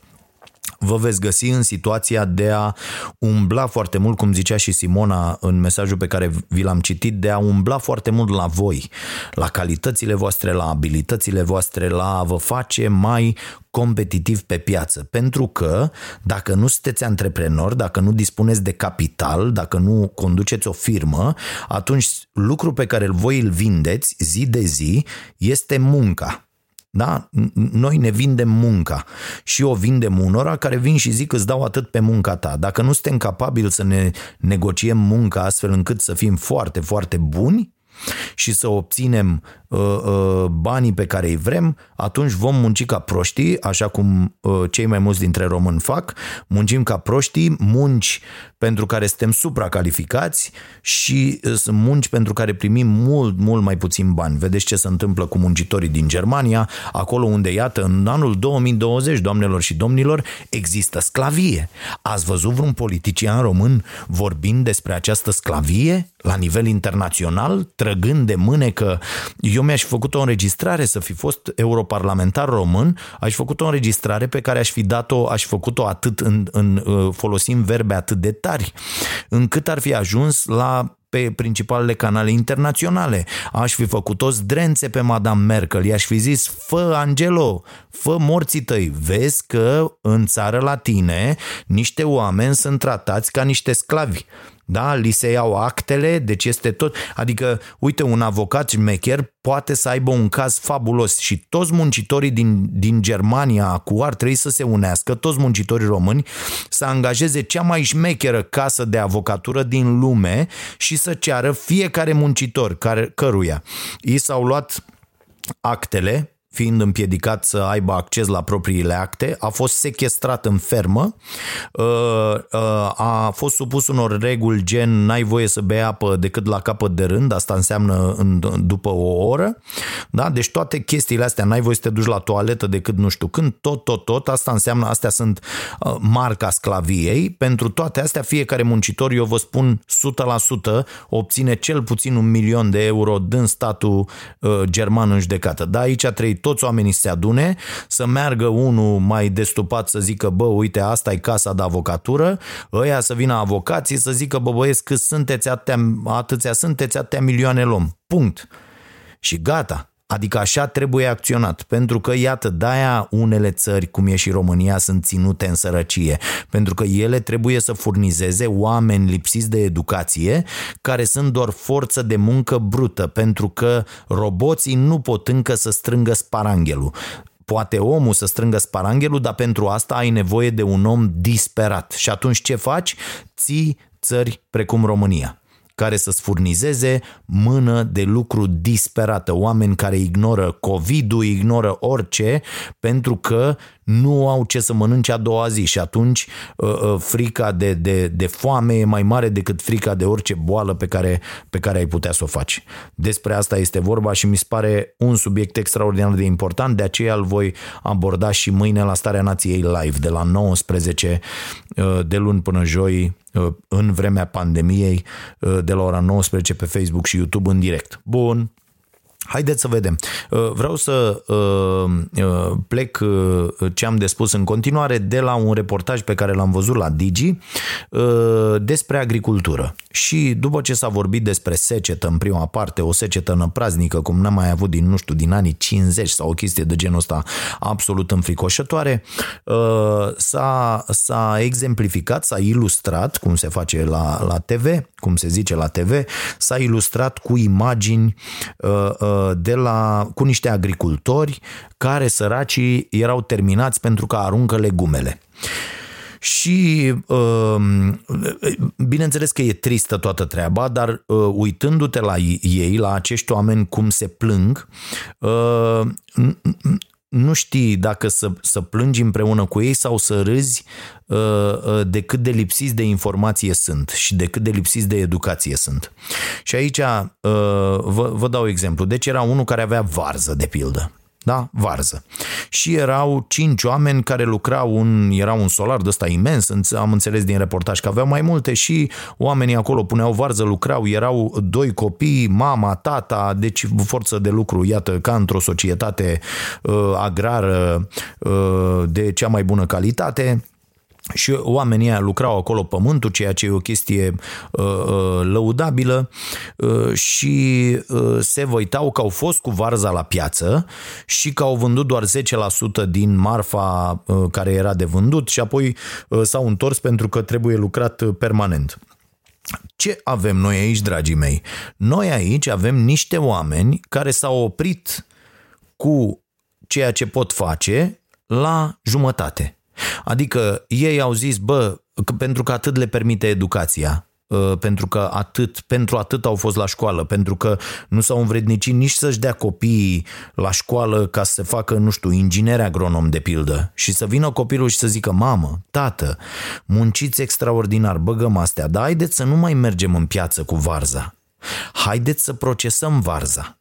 vă veți găsi în situația de a umbla foarte mult, cum zicea și Simona în mesajul pe care vi l-am citit, de a umbla foarte mult la voi, la calitățile voastre, la abilitățile voastre, la a vă face mai competitiv pe piață. Pentru că dacă nu sunteți antreprenori, dacă nu dispuneți de capital, dacă nu conduceți o firmă, atunci lucrul pe care voi îl vindeți zi de zi este munca da? Noi ne vindem munca și o vindem unora care vin și zic îți dau atât pe munca ta. Dacă nu suntem capabili să ne negociem munca astfel încât să fim foarte, foarte buni, și să obținem uh, uh, banii pe care îi vrem, atunci vom munci ca proștii, așa cum uh, cei mai mulți dintre români fac, muncim ca proștii, munci pentru care suntem supracalificați și uh, sunt munci pentru care primim mult, mult mai puțin bani. Vedeți ce se întâmplă cu muncitorii din Germania, acolo unde, iată, în anul 2020, doamnelor și domnilor, există sclavie. Ați văzut vreun politician român vorbind despre această sclavie la nivel internațional, trăgând de mânecă? Eu mi-aș fi făcut o înregistrare să fi fost europarlamentar român, aș fi făcut o înregistrare pe care aș fi dat-o, aș fi făcut-o atât în, în uh, folosim verbe atât de tari, încât ar fi ajuns la pe principalele canale internaționale. Aș fi făcut o zdrențe pe Madame Merkel, i-aș fi zis, fă Angelo, fă morții tăi, vezi că în țară la tine niște oameni sunt tratați ca niște sclavi da? li se iau actele, deci este tot, adică, uite, un avocat șmecher poate să aibă un caz fabulos și toți muncitorii din, din Germania cu ar trebui să se unească, toți muncitorii români, să angajeze cea mai șmecheră casă de avocatură din lume și să ceară fiecare muncitor care, căruia i s-au luat actele fiind împiedicat să aibă acces la propriile acte, a fost sequestrat în fermă, uh, uh, a fost supus unor reguli gen n-ai voie să bei apă decât la capăt de rând, asta înseamnă în, după o oră, da? deci toate chestiile astea, n-ai voie să te duci la toaletă decât nu știu când, tot, tot, tot, asta înseamnă, astea sunt uh, marca sclaviei, pentru toate astea fiecare muncitor, eu vă spun 100%, obține cel puțin un milion de euro din statul german în judecată, da? aici trei toți oamenii se adune, să meargă unul mai destupat să zică, bă, uite, asta e casa de avocatură, ăia să vină avocații să zică, bă, băieți, cât sunteți, atâtea, atâția sunteți, atâtea milioane luăm. Punct. Și gata. Adică așa trebuie acționat, pentru că, iată, de-aia unele țări, cum e și România, sunt ținute în sărăcie, pentru că ele trebuie să furnizeze oameni lipsiți de educație, care sunt doar forță de muncă brută, pentru că roboții nu pot încă să strângă sparanghelul poate omul să strângă sparanghelul, dar pentru asta ai nevoie de un om disperat. Și atunci ce faci? Ții țări precum România care să-ți furnizeze mână de lucru disperată, oameni care ignoră COVID-ul, ignoră orice, pentru că nu au ce să mănânce a doua zi și atunci uh, uh, frica de, de, de foame e mai mare decât frica de orice boală pe care, pe care ai putea să o faci. Despre asta este vorba și mi se pare un subiect extraordinar de important, de aceea îl voi aborda și mâine la Starea Nației Live, de la 19 uh, de luni până joi în vremea pandemiei de la ora 19 pe Facebook și YouTube în direct. Bun, Haideți să vedem. Uh, vreau să uh, uh, plec ce am de spus în continuare de la un reportaj pe care l-am văzut la Digi despre agricultură. Și după ce s-a vorbit despre secetă în prima parte, o secetă năpraznică, cum n-am mai avut din, nu știu, din anii 50 sau o chestie de genul ăsta absolut înfricoșătoare, s-a, s-a exemplificat, s-a ilustrat, cum se face la, la TV, cum se zice la TV, s-a ilustrat cu imagini de la, cu niște agricultori care săracii erau terminați pentru că aruncă legumele. Și um, bineînțeles că e tristă toată treaba, dar uh, uitându-te la ei, la acești oameni cum se plâng, uh, nu știi dacă să, să plângi împreună cu ei sau să râzi uh, uh, de cât de lipsiți de informație sunt și de cât de lipsiți de educație sunt. Și aici uh, vă, vă dau exemplu. Deci era unul care avea varză, de pildă da? Varză. Și erau cinci oameni care lucrau, un, era un solar de ăsta imens, am înțeles din reportaj că aveau mai multe și oamenii acolo puneau varză, lucrau, erau doi copii, mama, tata, deci forță de lucru, iată, ca într-o societate uh, agrară uh, de cea mai bună calitate și oamenii aia lucrau acolo pământul, ceea ce e o chestie uh, uh, lăudabilă uh, și uh, se văitau că au fost cu varza la piață și că au vândut doar 10% din marfa uh, care era de vândut și apoi uh, s-au întors pentru că trebuie lucrat uh, permanent. Ce avem noi aici, dragii mei? Noi aici avem niște oameni care s-au oprit cu ceea ce pot face la jumătate Adică ei au zis, bă, că pentru că atât le permite educația, ă, pentru că atât, pentru atât au fost la școală, pentru că nu s-au învrednicit nici să-și dea copiii la școală ca să se facă, nu știu, inginer agronom de pildă și să vină copilul și să zică, mamă, tată, munciți extraordinar, băgăm astea, dar haideți să nu mai mergem în piață cu varza. Haideți să procesăm varza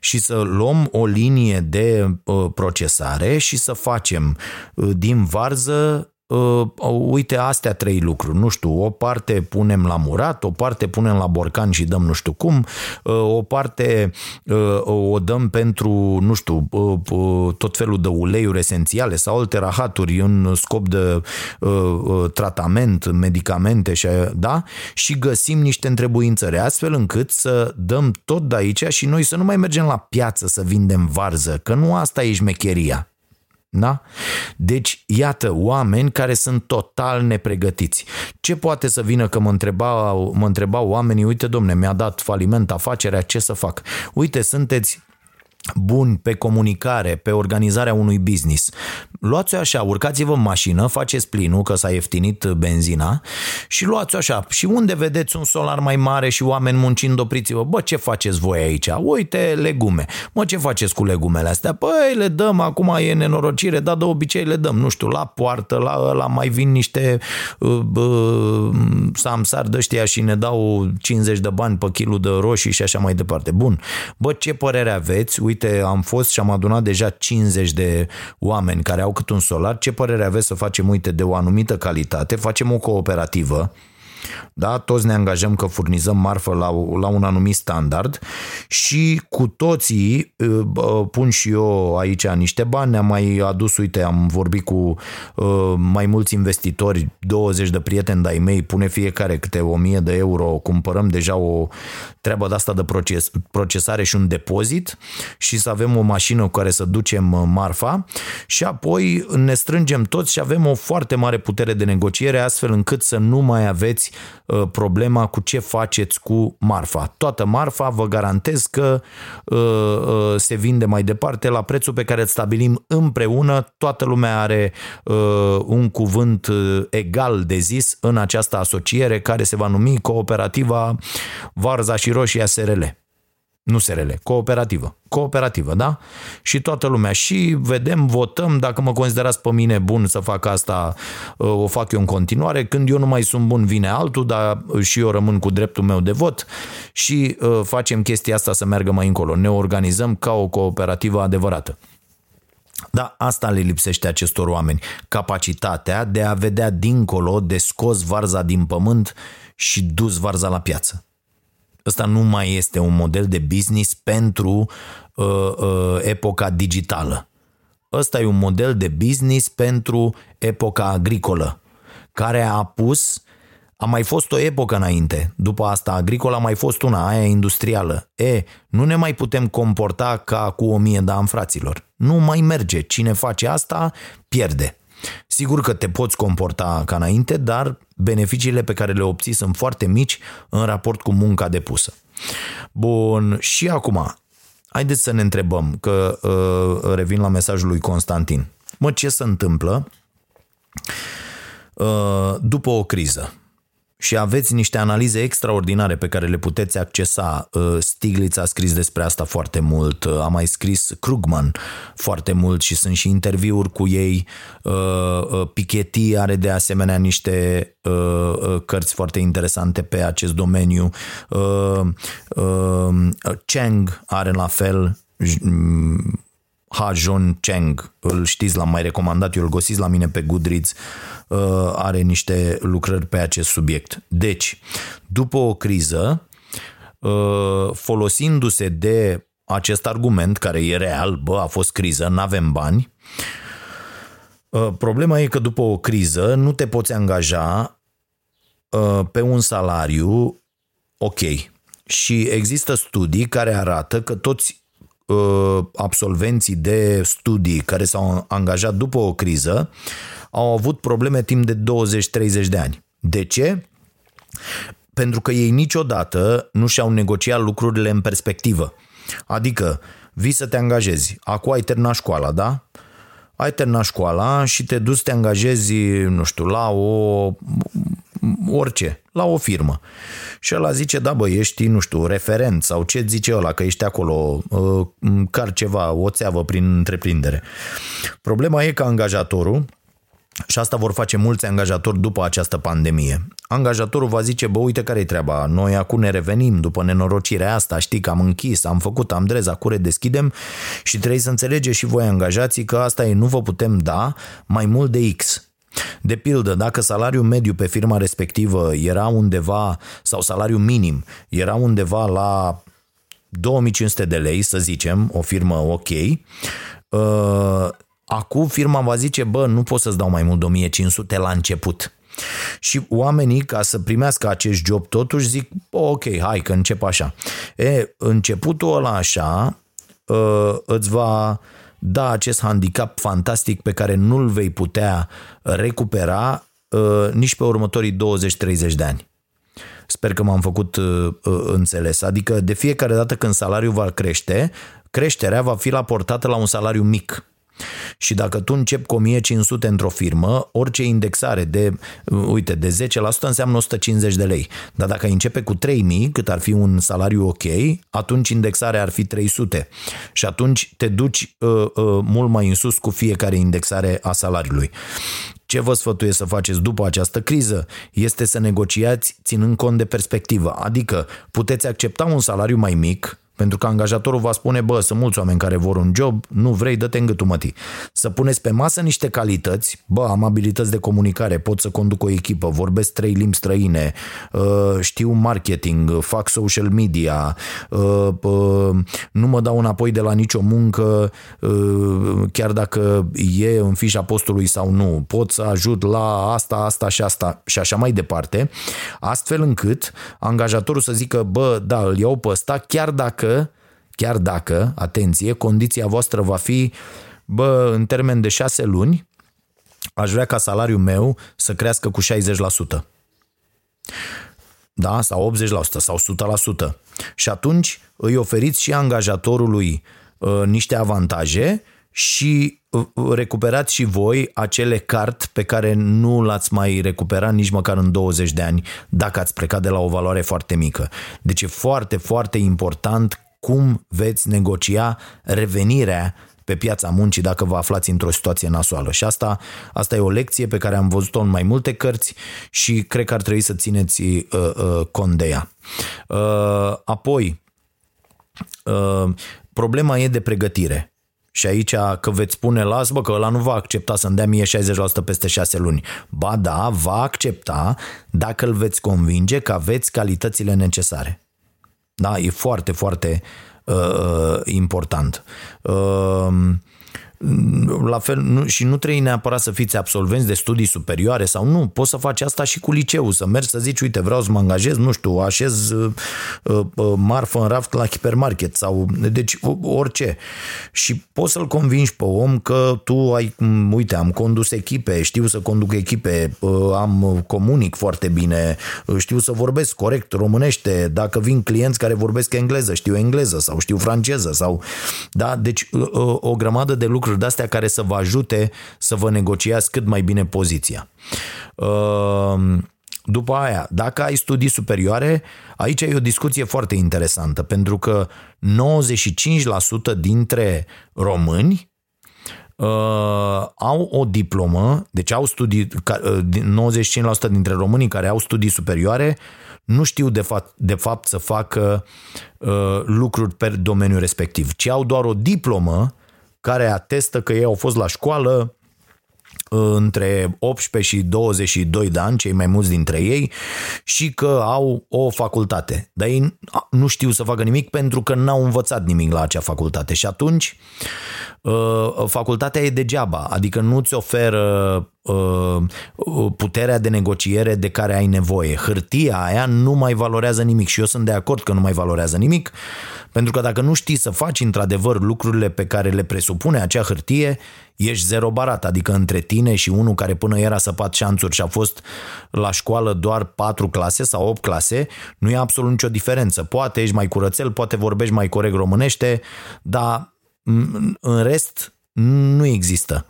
și să luăm o linie de uh, procesare și să facem uh, din varză uh, uite astea trei lucruri, nu știu, o parte punem la murat, o parte punem la borcan și dăm nu știu cum, uh, o parte uh, o dăm pentru, nu știu, uh, uh, tot felul de uleiuri esențiale sau alte rahaturi în scop de uh, tratament, medicamente și, da? și găsim niște întrebuințări astfel încât să dăm tot de aici și noi să nu mai mergem la piață să vindem varză, că nu asta e șmecheria. Da? Deci, iată, oameni care sunt total nepregătiți. Ce poate să vină că mă întrebau, mă întrebau oamenii, uite domne, mi-a dat faliment afacerea, ce să fac? Uite, sunteți buni pe comunicare, pe organizarea unui business. Luați-o așa, urcați-vă în mașină, faceți plinul, că s-a ieftinit benzina și luați-o așa. Și unde vedeți un solar mai mare și oameni muncind, opriți-vă. Bă, ce faceți voi aici? Uite, legume. Mă, ce faceți cu legumele astea? Păi, le dăm, acum e nenorocire, dar de obicei le dăm, nu știu, la poartă, la, la mai vin niște uh, uh, samsar de ăștia și ne dau 50 de bani pe kilul de roșii și așa mai departe. Bun. Bă, ce părere aveți? Uite, am fost și am adunat deja 50 de oameni care au cât un solar, ce părere aveți să facem, uite, de o anumită calitate, facem o cooperativă, da? Toți ne angajăm că furnizăm marfă la, la un anumit standard și cu toții pun și eu aici niște bani, ne-am mai adus, uite, am vorbit cu uh, mai mulți investitori, 20 de prieteni de-ai mei, pune fiecare câte 1000 de euro, cumpărăm deja o treabă de asta de proces, procesare și un depozit și să avem o mașină cu care să ducem uh, marfa și apoi ne strângem toți și avem o foarte mare putere de negociere astfel încât să nu mai aveți Uh, problema cu ce faceți cu marfa. Toată marfa vă garantez că uh, uh, se vinde mai departe la prețul pe care îl stabilim împreună. Toată lumea are un cuvânt egal de zis în această asociere care se va numi Cooperativa Varza și Roșia SRL nu SRL, cooperativă. Cooperativă, da? Și toată lumea. Și vedem, votăm, dacă mă considerați pe mine bun să fac asta, uh, o fac eu în continuare. Când eu nu mai sunt bun, vine altul, dar și eu rămân cu dreptul meu de vot și uh, facem chestia asta să meargă mai încolo. Ne organizăm ca o cooperativă adevărată. Da, asta le lipsește acestor oameni. Capacitatea de a vedea dincolo, de scos varza din pământ și dus varza la piață. Ăsta nu mai este un model de business pentru uh, uh, epoca digitală. Ăsta e un model de business pentru epoca agricolă, care a pus a mai fost o epocă înainte. După asta, agricola a mai fost una, aia industrială. E, nu ne mai putem comporta ca cu o mie de ani, fraților. Nu mai merge. Cine face asta, pierde. Sigur că te poți comporta ca înainte, dar beneficiile pe care le obții sunt foarte mici în raport cu munca depusă. Bun, și acum, haideți să ne întrebăm, că uh, revin la mesajul lui Constantin. Mă, ce se întâmplă uh, după o criză? Și aveți niște analize extraordinare pe care le puteți accesa. Uh, Stiglitz a scris despre asta foarte mult, uh, a mai scris Krugman foarte mult și sunt și interviuri cu ei. Uh, Piketty are de asemenea niște cărți foarte interesante pe acest domeniu. Cheng are la fel Ha John Cheng, îl știți, l-am mai recomandat, eu îl găsiți la mine pe Goodreads, uh, are niște lucrări pe acest subiect. Deci, după o criză, uh, folosindu-se de acest argument, care e real, bă, a fost criză, nu avem bani, uh, problema e că după o criză nu te poți angaja pe un salariu ok. Și există studii care arată că toți Uh, absolvenții de studii care s-au angajat după o criză au avut probleme timp de 20-30 de ani. De ce? Pentru că ei niciodată nu și-au negociat lucrurile în perspectivă. Adică, vii să te angajezi, acum ai terminat școala, da? Ai terminat școala și te duci să te angajezi, nu știu, la o orice, la o firmă. Și ăla zice, da bă, ești, nu știu, referent sau ce zice ăla, că ești acolo, uh, car ceva, o țeavă prin întreprindere. Problema e că angajatorul, și asta vor face mulți angajatori după această pandemie. Angajatorul va zice, bă, uite care-i treaba, noi acum ne revenim după nenorocirea asta, știi că am închis, am făcut, am drez, acum deschidem și trebuie să înțelegeți și voi angajații că asta e, nu vă putem da mai mult de X. De pildă, dacă salariul mediu pe firma respectivă era undeva, sau salariul minim era undeva la 2500 de lei, să zicem, o firmă ok, uh, acum firma va zice, bă, nu pot să-ți dau mai mult de 1500 la început. Și oamenii, ca să primească acest job, totuși zic, ok, hai că încep așa. E, începutul ăla așa uh, îți va da acest handicap fantastic pe care nu-l vei putea recupera uh, nici pe următorii 20-30 de ani. Sper că m-am făcut uh, uh, înțeles. Adică de fiecare dată când salariul va crește, creșterea va fi raportată la un salariu mic. Și dacă tu începi cu 1500 într-o firmă, orice indexare de, uite, de 10% înseamnă 150 de lei. Dar dacă începe cu 3000, cât ar fi un salariu ok, atunci indexarea ar fi 300. Și atunci te duci uh, uh, mult mai în sus cu fiecare indexare a salariului. Ce vă sfătuiesc să faceți după această criză este să negociați ținând cont de perspectivă, adică puteți accepta un salariu mai mic, pentru că angajatorul va spune, bă, sunt mulți oameni care vor un job, nu vrei, dă-te în gâtul mătii. Să puneți pe masă niște calități, bă, am abilități de comunicare, pot să conduc o echipă, vorbesc trei limbi străine, uh, știu marketing, fac social media, uh, uh, nu mă dau înapoi de la nicio muncă, chiar dacă e în fișa postului sau nu, pot să ajut la asta, asta și asta și așa mai departe, astfel încât angajatorul să zică, bă, da, îl iau pe ăsta, chiar dacă chiar dacă, atenție, condiția voastră va fi, bă, în termen de șase luni, aș vrea ca salariul meu să crească cu 60%. Da? Sau 80% sau 100%. Și atunci îi oferiți și angajatorului uh, niște avantaje și uh, recuperați și voi acele cart pe care nu l-ați mai recuperat nici măcar în 20 de ani dacă ați plecat de la o valoare foarte mică. Deci e foarte, foarte important cum veți negocia revenirea pe piața muncii dacă vă aflați într-o situație nasoală. Și asta, asta e o lecție pe care am văzut-o în mai multe cărți și cred că ar trebui să țineți uh, uh, cont de ea. Uh, apoi, uh, problema e de pregătire. Și aici că veți spune, las bă, că ăla nu va accepta să-mi dea mie 60% peste 6 luni. Ba da, va accepta dacă îl veți convinge că aveți calitățile necesare. Da? E foarte, foarte uh, important. Uh, la fel, nu, și nu trebuie neapărat să fiți absolvenți de studii superioare sau nu, poți să faci asta și cu liceu, să mergi să zici, uite, vreau să mă angajez, nu știu, așez uh, uh, marfă în raft la hipermarket sau, deci orice. Și poți să-l convingi pe om că tu ai, uite, am condus echipe, știu să conduc echipe, uh, am comunic foarte bine, uh, știu să vorbesc corect românește, dacă vin clienți care vorbesc engleză, știu engleză sau știu franceză sau, da, deci uh, uh o grămadă de lucruri lucruri de-astea care să vă ajute să vă negociați cât mai bine poziția. Ehm, după aia, dacă ai studii superioare, aici e o discuție foarte interesantă, pentru că 95% dintre români uh, au o diplomă, deci au studii, 95% dintre românii care au studii superioare nu știu de fapt, de fapt să facă uh, lucruri pe domeniul respectiv, ci au doar o diplomă care atestă că ei au fost la școală uh, între 18 și 22 de ani, cei mai mulți dintre ei, și că au o facultate. Dar ei nu știu să facă nimic pentru că n-au învățat nimic la acea facultate. Și atunci uh, facultatea e degeaba, adică nu-ți oferă uh, puterea de negociere de care ai nevoie. Hârtia aia nu mai valorează nimic și eu sunt de acord că nu mai valorează nimic, pentru că dacă nu știi să faci într-adevăr lucrurile pe care le presupune acea hârtie, ești zero barat, adică între tine și unul care până era săpat șanțuri și a fost la școală doar patru clase sau opt clase, nu e absolut nicio diferență. Poate ești mai curățel, poate vorbești mai corect românește, dar în rest nu există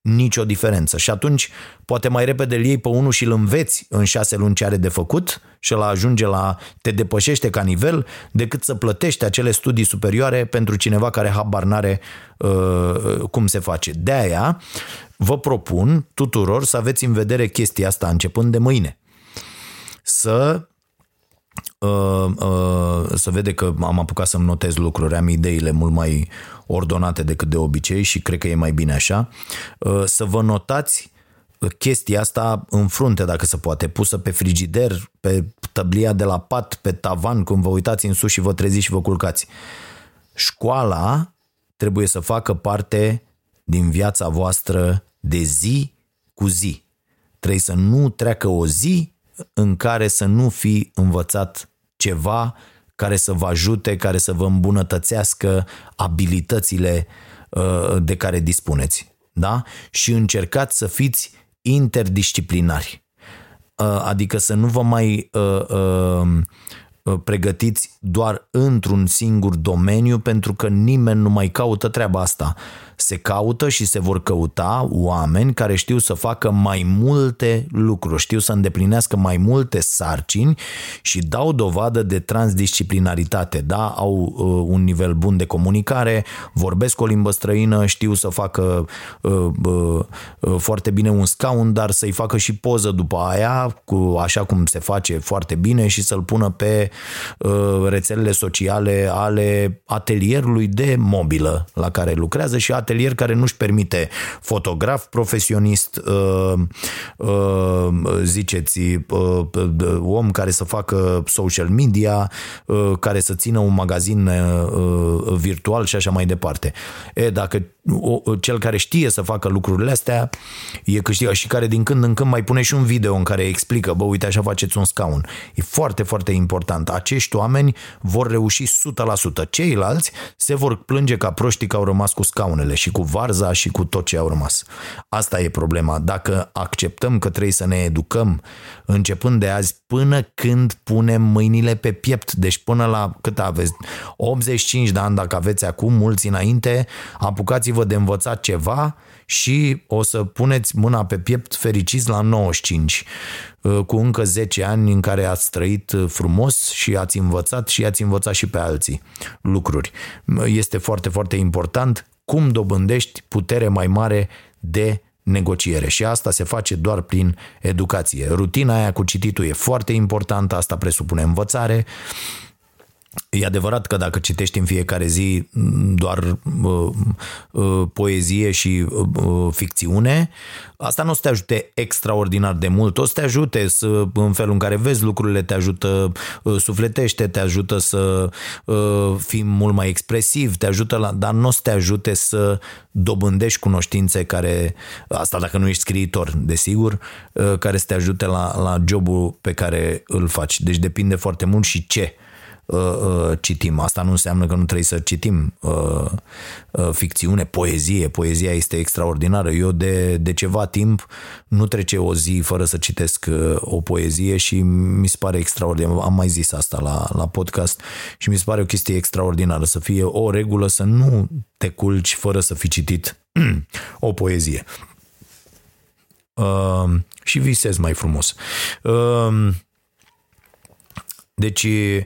nicio diferență. Și atunci poate mai repede îl iei pe unul și îl înveți în șase luni ce are de făcut și la ajunge la te depășește ca nivel decât să plătești acele studii superioare pentru cineva care habar n-are uh, cum se face. De aia vă propun tuturor să aveți în vedere chestia asta începând de mâine. Să Uh, uh, să vede că am apucat să-mi notez lucruri, am ideile mult mai ordonate decât de obicei și cred că e mai bine așa. Uh, să vă notați chestia asta în frunte, dacă se poate, pusă pe frigider, pe tăblia de la pat, pe tavan, când vă uitați în sus și vă treziți și vă culcați. Școala trebuie să facă parte din viața voastră de zi cu zi. Trebuie să nu treacă o zi în care să nu fi învățat ceva care să vă ajute, care să vă îmbunătățească abilitățile uh, de care dispuneți. Da? Și încercați să fiți interdisciplinari. Uh, adică să nu vă mai uh, uh, pregătiți doar într-un singur domeniu pentru că nimeni nu mai caută treaba asta se caută și se vor căuta oameni care știu să facă mai multe lucruri, știu să îndeplinească mai multe sarcini și dau dovadă de transdisciplinaritate. Da, au uh, un nivel bun de comunicare, vorbesc o limbă străină, știu să facă uh, uh, uh, foarte bine un scaun, dar să-i facă și poză după aia, cu așa cum se face foarte bine și să-l pună pe uh, rețelele sociale ale atelierului de mobilă la care lucrează și atelier care nu-și permite fotograf profesionist, uh, uh, ziceți, uh, om care să facă social media, care să țină un magazin virtual și așa mai departe. E, dacă cel care știe să facă lucrurile astea e câștigă și care din când în când mai pune și un video în care explică, bă, uite așa faceți un scaun. E foarte, foarte important. Acești oameni vor reuși 100%. Ceilalți se vor plânge ca proștii că au rămas cu scaunele și cu varza și cu tot ce au rămas. Asta e problema. Dacă acceptăm că trebuie să ne educăm începând de azi până când punem mâinile pe piept, deci până la cât aveți? 85 de ani dacă aveți acum, mulți înainte, apucați-vă de învățat ceva și o să puneți mâna pe piept fericiți la 95 uh, cu încă 10 ani în care ați trăit uh, frumos și ați învățat și ați învățat și pe alții lucruri. Este foarte, foarte important cum dobândești putere mai mare de negociere și asta se face doar prin educație. Rutina aia cu cititul e foarte importantă, asta presupune învățare, E adevărat că dacă citești în fiecare zi doar uh, uh, poezie și uh, uh, ficțiune, asta nu o să te ajute extraordinar de mult, o să te ajute să, în felul în care vezi lucrurile, te ajută uh, sufletește, te ajută să uh, fii mult mai expresiv, te ajută la, dar nu o să te ajute să dobândești cunoștințe care, asta dacă nu ești scriitor, desigur, uh, care să te ajute la, la jobul pe care îl faci. Deci depinde foarte mult și ce Uh, uh, citim. Asta nu înseamnă că nu trebuie să citim uh, ficțiune, poezie. Poezia este extraordinară. Eu de, de ceva timp nu trece o zi fără să citesc o poezie și mi se pare extraordinar. Am mai zis asta la, la podcast și mi se pare o chestie extraordinară să fie o regulă să nu te culci fără să fi citit o poezie. Uh, și visezi mai frumos. Uh, deci Uh, uh,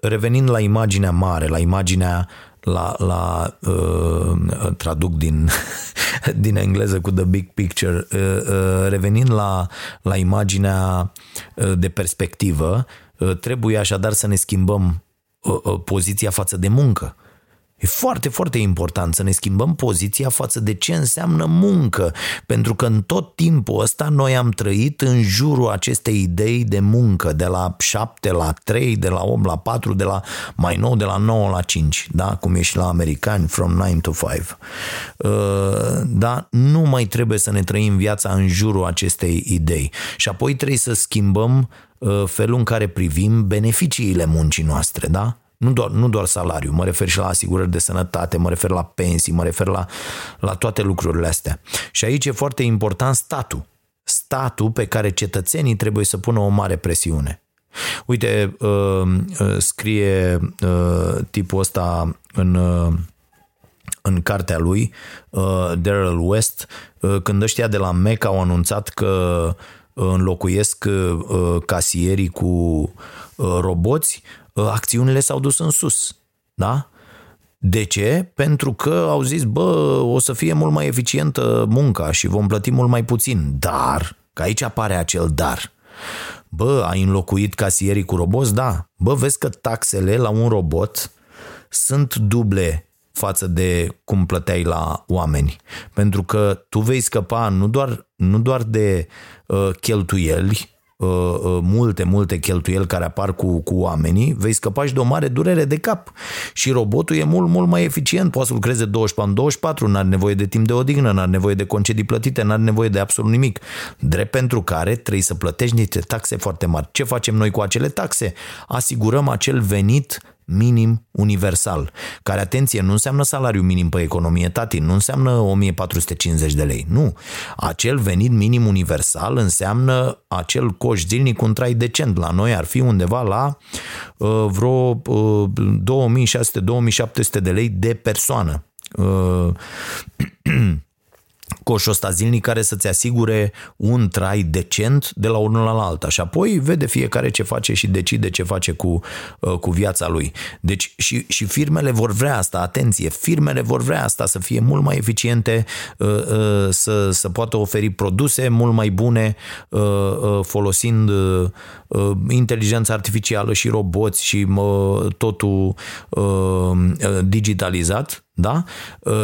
revenind la imaginea mare, la imaginea la, la uh, traduc din, din engleză cu the big picture, uh, uh, revenind la, la imaginea uh, de perspectivă, uh, trebuie așadar să ne schimbăm uh, uh, poziția față de muncă. E foarte, foarte important să ne schimbăm poziția față de ce înseamnă muncă, pentru că în tot timpul ăsta noi am trăit în jurul acestei idei de muncă, de la 7 la 3, de la 8 la 4, de la mai nou de la 9 la 5, da? cum e și la americani, from 9 to 5. Uh, da? Nu mai trebuie să ne trăim viața în jurul acestei idei. Și apoi trebuie să schimbăm uh, felul în care privim beneficiile muncii noastre, da? Nu doar, nu doar salariu, mă refer și la asigurări de sănătate, mă refer la pensii, mă refer la, la toate lucrurile astea. Și aici e foarte important statul. Statul pe care cetățenii trebuie să pună o mare presiune. Uite, uh, uh, scrie uh, tipul ăsta în, în cartea lui, Daryl West, când ăștia de la Mecca au anunțat că înlocuiesc casierii cu roboți, Ă, acțiunile s-au dus în sus. Da? De ce? Pentru că au zis, bă, o să fie mult mai eficientă munca și vom plăti mult mai puțin. Dar, că aici apare acel dar. Bă, ai înlocuit casierii cu roboți? Da. Bă, vezi că taxele la un robot sunt duble față de cum plăteai la oameni. Pentru că tu vei scăpa nu doar, nu doar de uh, cheltuieli, Uh, uh, multe, multe cheltuieli care apar cu, cu oamenii, vei scăpa și de o mare durere de cap. Și robotul e mult, mult mai eficient, poate să lucreze 24 în 24, n-are nevoie de timp de odihnă, n-are nevoie de concedii plătite, n-are nevoie de absolut nimic. Drept pentru care trebuie să plătești niște taxe foarte mari. Ce facem noi cu acele taxe? Asigurăm acel venit minim universal, care, atenție, nu înseamnă salariu minim pe economie, tati, nu înseamnă 1450 de lei, nu. Acel venit minim universal înseamnă acel coș zilnic cu un trai decent. La noi ar fi undeva la uh, vreo uh, 2600-2700 de lei de persoană. Uh, coșul ăsta zilnic care să-ți asigure un trai decent de la unul la alta și apoi vede fiecare ce face și decide ce face cu, uh, cu viața lui. Deci și, și firmele vor vrea asta, atenție, firmele vor vrea asta să fie mult mai eficiente, uh, uh, să, să poată oferi produse mult mai bune folosind inteligența artificială și roboți și totul digitalizat, da?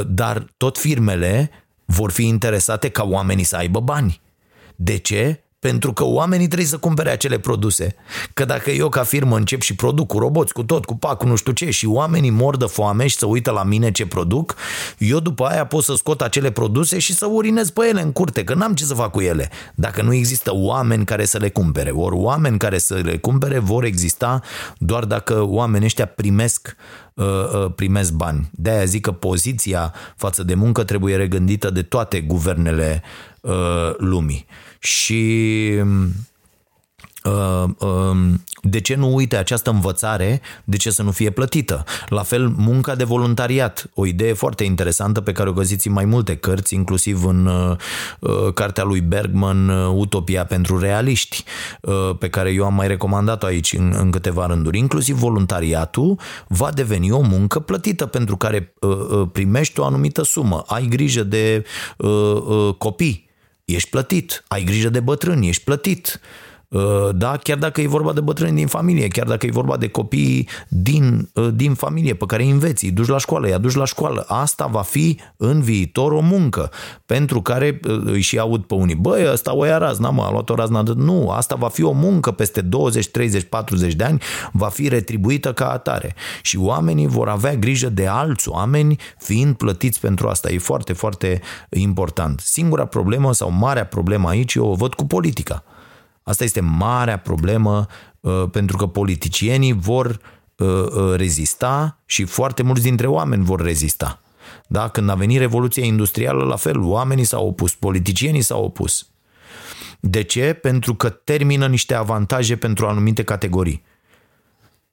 Dar tot firmele vor fi interesate ca oamenii să aibă bani. De ce? Pentru că oamenii trebuie să cumpere acele produse. Că dacă eu ca firmă încep și produc cu roboți, cu tot, cu pac, cu nu știu ce și oamenii mor de foame și să uită la mine ce produc, eu după aia pot să scot acele produse și să urinez pe ele în curte, că n-am ce să fac cu ele. Dacă nu există oameni care să le cumpere, ori oameni care să le cumpere vor exista doar dacă oamenii ăștia primesc uh, uh, primesc bani. De-aia zic că poziția față de muncă trebuie regândită de toate guvernele uh, lumii și uh, um, de ce nu uite această învățare, de ce să nu fie plătită? La fel, munca de voluntariat, o idee foarte interesantă pe care o găsiți în mai multe cărți, inclusiv în uh, uh, cartea lui Bergman, Utopia pentru realiști, pe care eu am mai recomandat-o aici în, în câteva rânduri. Inclusiv voluntariatul va deveni o muncă plătită pentru care primești o anumită sumă. Ai grijă de copii, ești plătit, ai grijă de bătrâni, ești plătit. Uh, da, chiar dacă e vorba de bătrâni din familie, chiar dacă e vorba de copii din, uh, din familie pe care îi înveți, îi duci la școală, îi aduci la școală. Asta va fi în viitor o muncă pentru care uh, îi și aud pe unii. Băi, ăsta o ia razna, mă, a luat o razna de... Nu, asta va fi o muncă peste 20, 30, 40 de ani, va fi retribuită ca atare. Și oamenii vor avea grijă de alți oameni fiind plătiți pentru asta. E foarte, foarte important. Singura problemă sau marea problemă aici eu o văd cu politica. Asta este marea problemă uh, pentru că politicienii vor uh, uh, rezista și foarte mulți dintre oameni vor rezista. Da? Când a venit Revoluția Industrială, la fel, oamenii s-au opus, politicienii s-au opus. De ce? Pentru că termină niște avantaje pentru anumite categorii.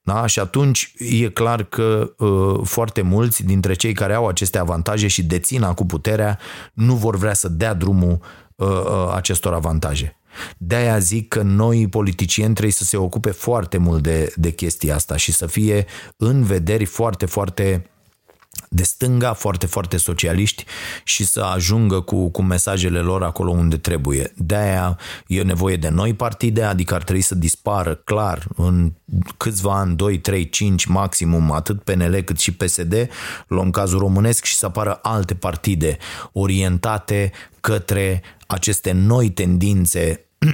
Da? Și atunci e clar că uh, foarte mulți dintre cei care au aceste avantaje și dețin acum puterea nu vor vrea să dea drumul uh, uh, acestor avantaje. De-aia zic că noi politicieni trebuie să se ocupe foarte mult de, de chestia asta și să fie în vederi foarte, foarte de stânga, foarte, foarte socialiști și să ajungă cu, cu mesajele lor acolo unde trebuie. De-aia e nevoie de noi partide, adică ar trebui să dispară clar în câțiva ani, 2, 3, 5 maximum, atât PNL cât și PSD, luăm cazul românesc și să apară alte partide orientate către aceste noi tendințe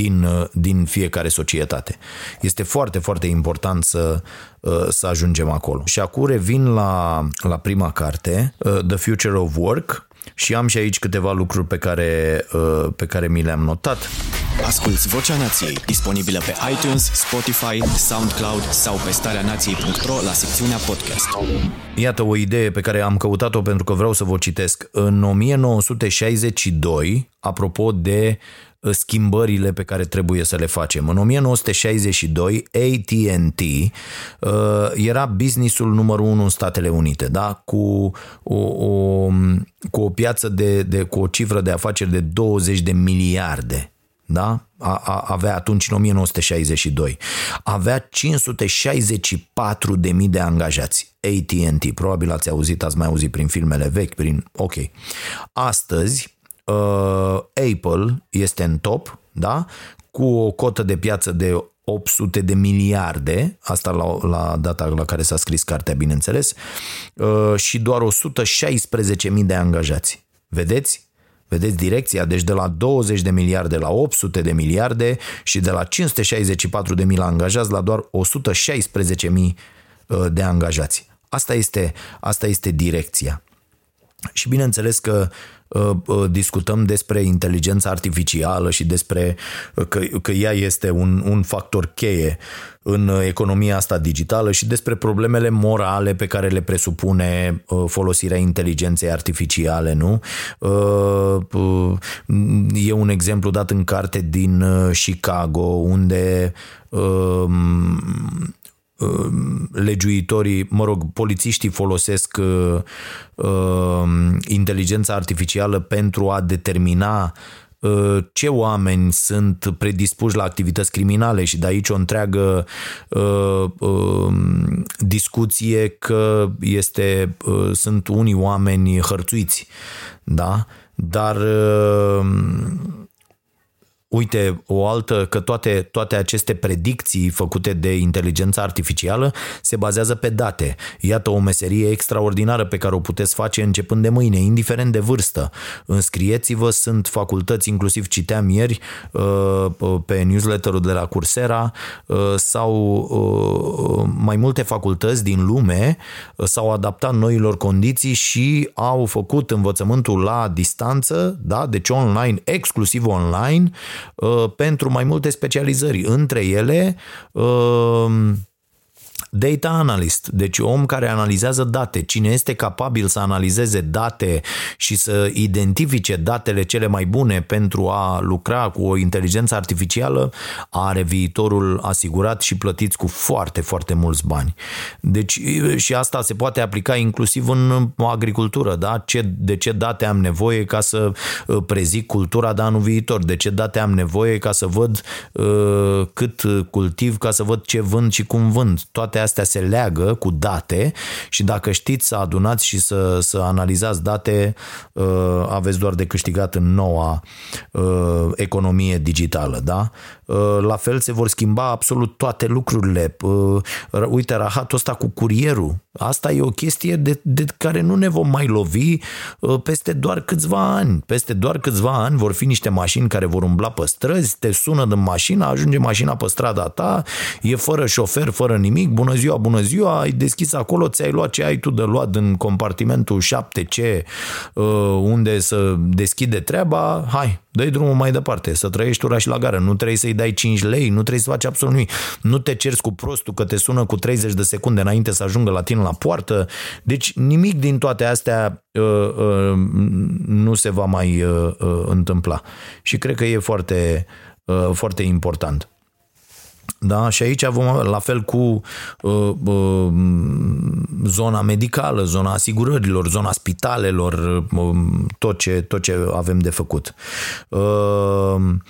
din, din fiecare societate. Este foarte, foarte important să, să ajungem acolo. Și acum revin la, la prima carte, The Future of Work, și am și aici câteva lucruri pe care, pe care mi le-am notat. Asculți Vocea Nației, disponibilă pe iTunes, Spotify, SoundCloud sau pe starea nației.ro la secțiunea podcast. Iată o idee pe care am căutat-o pentru că vreau să vă citesc. În 1962, apropo de Uh, schimbările pe care trebuie să le facem. În 1962, AT&T uh, era businessul numărul unu în Statele Unite, da? cu, o, o, cu o piață de, de, cu o cifră de afaceri de 20 de miliarde da? A, a, avea atunci în 1962. Avea 564 de mii de angajați. AT&T, probabil ați auzit, ați mai auzit prin filmele vechi, prin... Ok. Astăzi, uh, Apple este în top, da? cu o cotă de piață de 800 de miliarde, asta la, la data la care s-a scris cartea, bineînțeles, uh, și doar 116.000 de angajați. Vedeți? Vedeți direcția? Deci de la 20 de miliarde la 800 de miliarde și de la 564 de mii la angajați la doar 116 mii uh, de angajați. Asta este, asta este direcția. Și bineînțeles că uh, uh, discutăm despre inteligența artificială și despre că, că ea este un, un factor cheie în economia asta digitală și despre problemele morale pe care le presupune folosirea inteligenței artificiale, nu? E un exemplu dat în carte din Chicago, unde Um, legiuitorii, mă rog, polițiștii folosesc uh, uh, inteligența artificială pentru a determina uh, ce oameni sunt predispuși la activități criminale și de aici o întreagă uh, uh, discuție că este, uh, sunt unii oameni hărțuiți, da? Dar uh, uite, o altă, că toate, toate aceste predicții făcute de inteligența artificială se bazează pe date. Iată o meserie extraordinară pe care o puteți face începând de mâine, indiferent de vârstă. Înscrieți-vă, sunt facultăți, inclusiv citeam ieri uh, pe newsletterul de la Coursera uh, sau uh, mai multe facultăți din lume s-au adaptat noilor condiții și au făcut învățământul la distanță, da? deci online, exclusiv online, Uh, pentru mai multe specializări. Între ele, uh, Data analyst, deci om care analizează date, cine este capabil să analizeze date și să identifice datele cele mai bune pentru a lucra cu o inteligență artificială, are viitorul asigurat și plătiți cu foarte, foarte mulți bani. Deci și asta se poate aplica inclusiv în agricultură, da? Ce, de ce date am nevoie ca să uh, prezic cultura de anul viitor? De ce date am nevoie ca să văd uh, cât cultiv, ca să văd ce vând și cum vând? Toate toate astea se leagă cu date și dacă știți să adunați și să, să analizați date, uh, aveți doar de câștigat în noua uh, economie digitală, da? Uh, la fel se vor schimba absolut toate lucrurile. Uite, rahatul ăsta cu curierul, asta e o chestie de, de care nu ne vom mai lovi peste doar câțiva ani. Peste doar câțiva ani vor fi niște mașini care vor umbla pe străzi, te sună din mașină, ajunge mașina pe strada ta, e fără șofer, fără nimic, bună ziua, bună ziua, ai deschis acolo, ți-ai luat ce ai tu de luat în compartimentul 7C uh, unde să deschide treaba, hai, dă drumul mai departe, să trăiești ura și la gară, nu trebuie să-i dai 5 lei, nu trebuie să faci absolut nimic, nu te cerți cu prostul că te sună cu 30 de secunde înainte să ajungă la tine la poartă, deci nimic din toate astea uh, uh, nu se va mai uh, uh, întâmpla și cred că e foarte, uh, foarte important. Da? Și aici vom, la fel cu uh, uh, zona medicală, zona asigurărilor, zona spitalelor, uh, tot, ce, tot ce avem de făcut. Uh, Mm,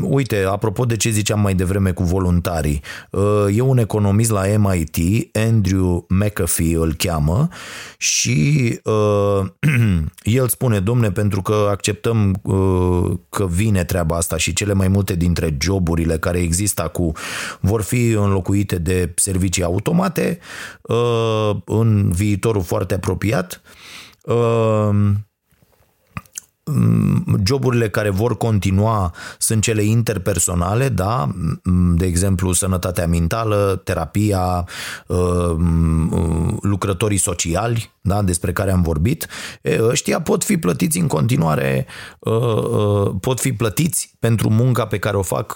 uite, apropo de ce ziceam mai devreme cu voluntarii, uh, e un economist la MIT, Andrew McAfee îl cheamă și uh, el spune, domne, pentru că acceptăm uh, că vine treaba asta și cele mai multe dintre joburile care există acum vor fi înlocuite de servicii automate uh, în viitorul foarte apropiat. Uh, Mm, joburile care vor continua sunt cele interpersonale, da, mm, de exemplu sănătatea mentală, terapia, uh, mm, lucrătorii sociali, da, despre care am vorbit, ăștia pot fi plătiți în continuare, uh, uh, pot fi plătiți pentru munca pe care o fac,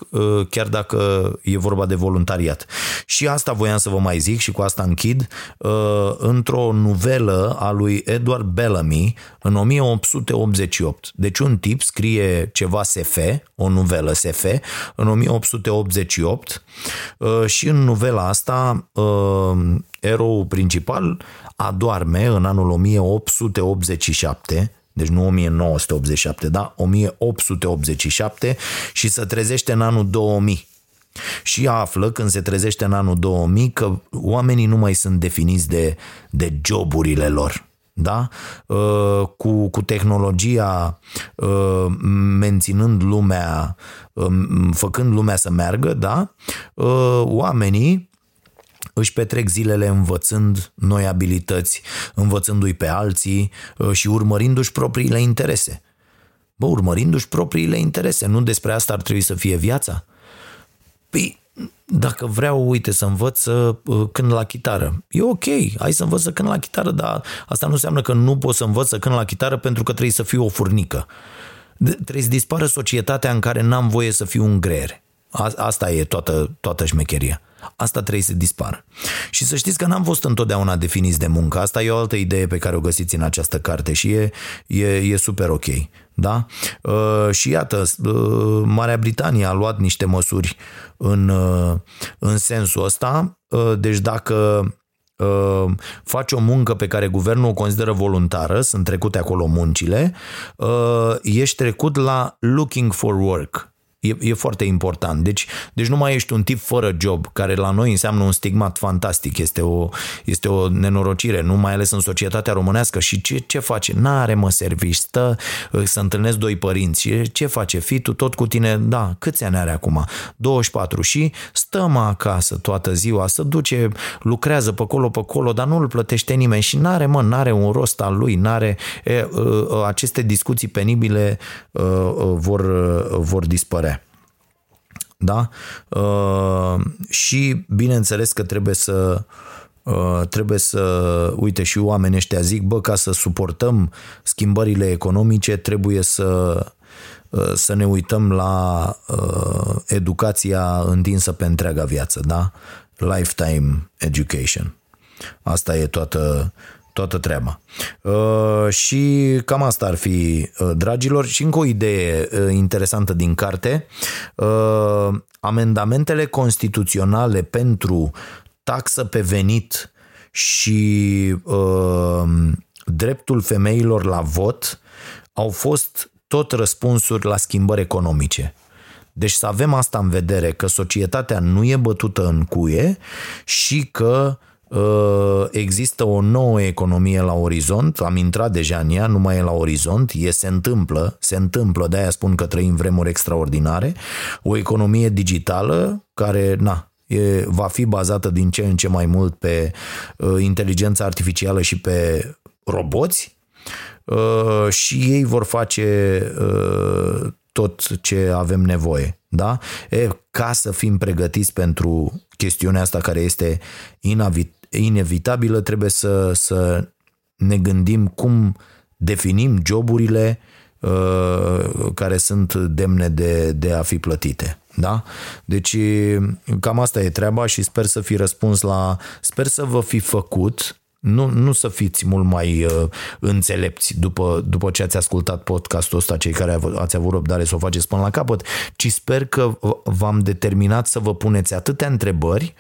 chiar dacă e vorba de voluntariat. Și asta voiam să vă mai zic și cu asta închid, într-o nuvelă a lui Edward Bellamy în 1888 deci un tip scrie ceva SF, o nuvelă SF, în 1888 uh, și în novela asta uh, eroul principal adorme în anul 1887 deci nu 1987, da? 1887 și se trezește în anul 2000. Și află când se trezește în anul 2000 că oamenii nu mai sunt definiți de, de joburile lor da? Uh, cu, cu tehnologia uh, menținând lumea, um, făcând lumea să meargă, da? Uh, oamenii își petrec zilele învățând noi abilități, învățându-i pe alții și urmărindu-și propriile interese. Bă, urmărindu-și propriile interese, nu despre asta ar trebui să fie viața? Păi, dacă vreau, uite, să învăț să uh, cânt la chitară. E ok, hai să învăț să cânt la chitară, dar asta nu înseamnă că nu pot să învăț să cânt la chitară pentru că trebuie să fiu o furnică. Trebuie să dispară societatea în care n-am voie să fiu un greier. Asta e toată, toată șmecheria. Asta trebuie să dispară. Și să știți că n-am fost întotdeauna definiți de muncă. Asta e o altă idee pe care o găsiți în această carte și e, e, e super ok. Da? Uh, și iată, uh, Marea Britanie a luat niște măsuri în, uh, în sensul ăsta. Uh, deci dacă uh, faci o muncă pe care guvernul o consideră voluntară, sunt trecute acolo muncile, uh, ești trecut la looking for work. E, e foarte important. Deci, deci nu mai ești un tip fără job, care la noi înseamnă un stigmat fantastic. Este o, este o nenorocire, nu mai ales în societatea românească. Și ce, ce face? N-are mă servici, stă uh, să întâlnesc doi părinți. Și ce face? Fitul tot cu tine, da, câți ani are acum? 24 și stă mă acasă toată ziua, să duce, lucrează pe acolo, pe acolo, dar nu îl plătește nimeni și n-are, mă, n-are un rost al lui, n-are e, uh, aceste discuții penibile uh, vor, vor dispărea. Da? Uh, și bineînțeles că trebuie să uh, trebuie să, uite și oamenii ăștia zic, bă, ca să suportăm schimbările economice trebuie să uh, să ne uităm la uh, educația întinsă pe întreaga viață, da? Lifetime education. Asta e toată, toată treaba. Uh, și cam asta ar fi, uh, dragilor. Și încă o idee uh, interesantă din carte. Uh, amendamentele constituționale pentru taxă pe venit și uh, dreptul femeilor la vot au fost tot răspunsuri la schimbări economice. Deci să avem asta în vedere, că societatea nu e bătută în cuie și că Uh, există o nouă economie la orizont, am intrat deja în ea, nu mai e la orizont, e, se întâmplă, se întâmplă, de-aia spun că trăim vremuri extraordinare, o economie digitală care, na, e, va fi bazată din ce în ce mai mult pe uh, inteligența artificială și pe roboți uh, și ei vor face uh, tot ce avem nevoie. Da? E, ca să fim pregătiți pentru chestiunea asta care este inevitabilă, trebuie să, să ne gândim cum definim joburile uh, care sunt demne de, de a fi plătite. Da? Deci cam asta e treaba și sper să fi răspuns la... Sper să vă fi făcut nu, nu să fiți mult mai uh, înțelepți după, după ce ați ascultat podcastul ăsta, cei care ați avut răbdare să o faceți până la capăt, ci sper că v-am determinat să vă puneți atâtea întrebări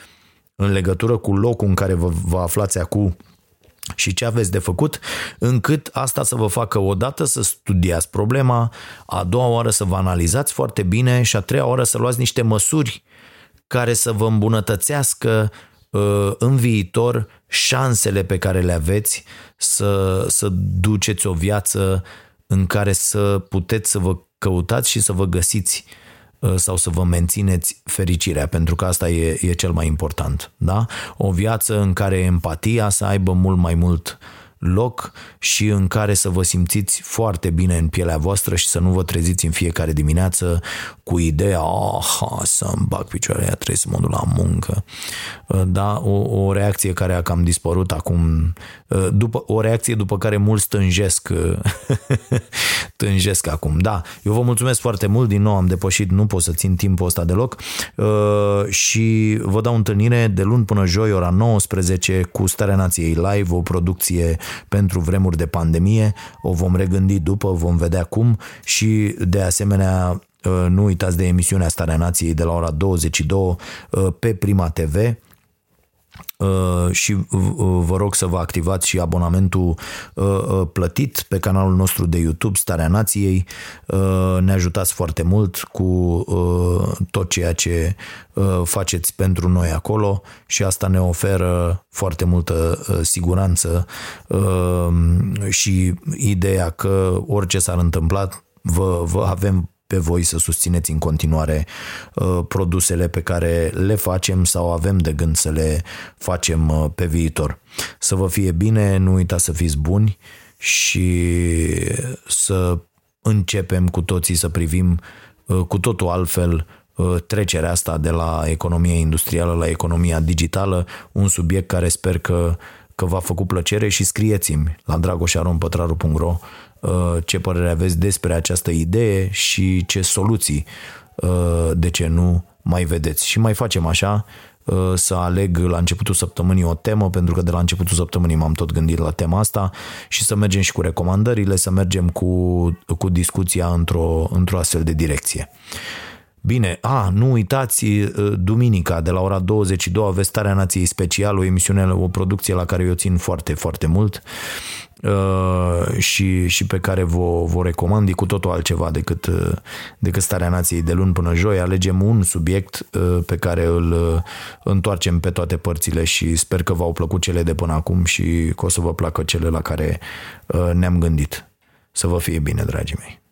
în legătură cu locul în care vă, vă aflați acum și ce aveți de făcut, încât asta să vă facă odată să studiați problema, a doua oară să vă analizați foarte bine și a treia oară să luați niște măsuri care să vă îmbunătățească uh, în viitor șansele pe care le aveți să, să duceți o viață în care să puteți să vă căutați și să vă găsiți uh, sau să vă mențineți fericirea, pentru că asta e, e cel mai important. Da? O viață în care empatia să aibă mult mai mult uh, loc și în care să vă simțiți foarte bine în pielea voastră și să nu vă treziți în fiecare dimineață cu ideea, ah, să-mi bag picioarele, trebuie să mă duc la muncă. Uh, da, o, o reacție care a cam dispărut acum, uh, după, o reacție după care mulți tânjesc, uh, tânjesc acum. Da, eu vă mulțumesc foarte mult, din nou am depășit, nu pot să țin timpul ăsta deloc și vă dau întâlnire de luni până joi, ora 19, cu Starea Nației Live, o producție pentru vremuri de pandemie, o vom regândi după, vom vedea cum. Și de asemenea uh, nu uitați de emisiunea Starea Nației de la ora 22 uh, pe Prima TV Uh, și uh, vă rog să vă activați și abonamentul uh, plătit pe canalul nostru de YouTube Starea Nației. Ne ajutați foarte mult cu tot ceea ce faceți pentru noi acolo și asta ne oferă foarte multă siguranță și ideea că orice s-ar întâmpla vă, vă avem pe voi să susțineți în continuare uh, produsele pe care le facem sau avem de gând să le facem uh, pe viitor. Să vă fie bine, nu uitați să fiți buni și să începem cu toții să privim uh, cu totul altfel uh, trecerea asta de la economia industrială la economia digitală, un subiect care sper că, că v-a făcut plăcere și scrieți-mi la dragoșarompătraru.ro uh, ce părere aveți despre această idee și ce soluții, de ce nu, mai vedeți. Și mai facem așa, să aleg la începutul săptămânii o temă, pentru că de la începutul săptămânii m-am tot gândit la tema asta și să mergem și cu recomandările, să mergem cu, cu discuția într-o, într-o astfel de direcție. Bine, a, nu uitați, duminica de la ora 22 aveți Starea Nației Special, o emisiune, o producție la care eu țin foarte, foarte mult Uh, și, și pe care vă, vă recomand, e cu totul altceva decât, uh, decât starea nației de luni până joi. Alegem un subiect uh, pe care îl întoarcem pe toate părțile și sper că v-au plăcut cele de până acum și că o să vă placă cele la care ne-am gândit. Să vă fie bine, dragii mei!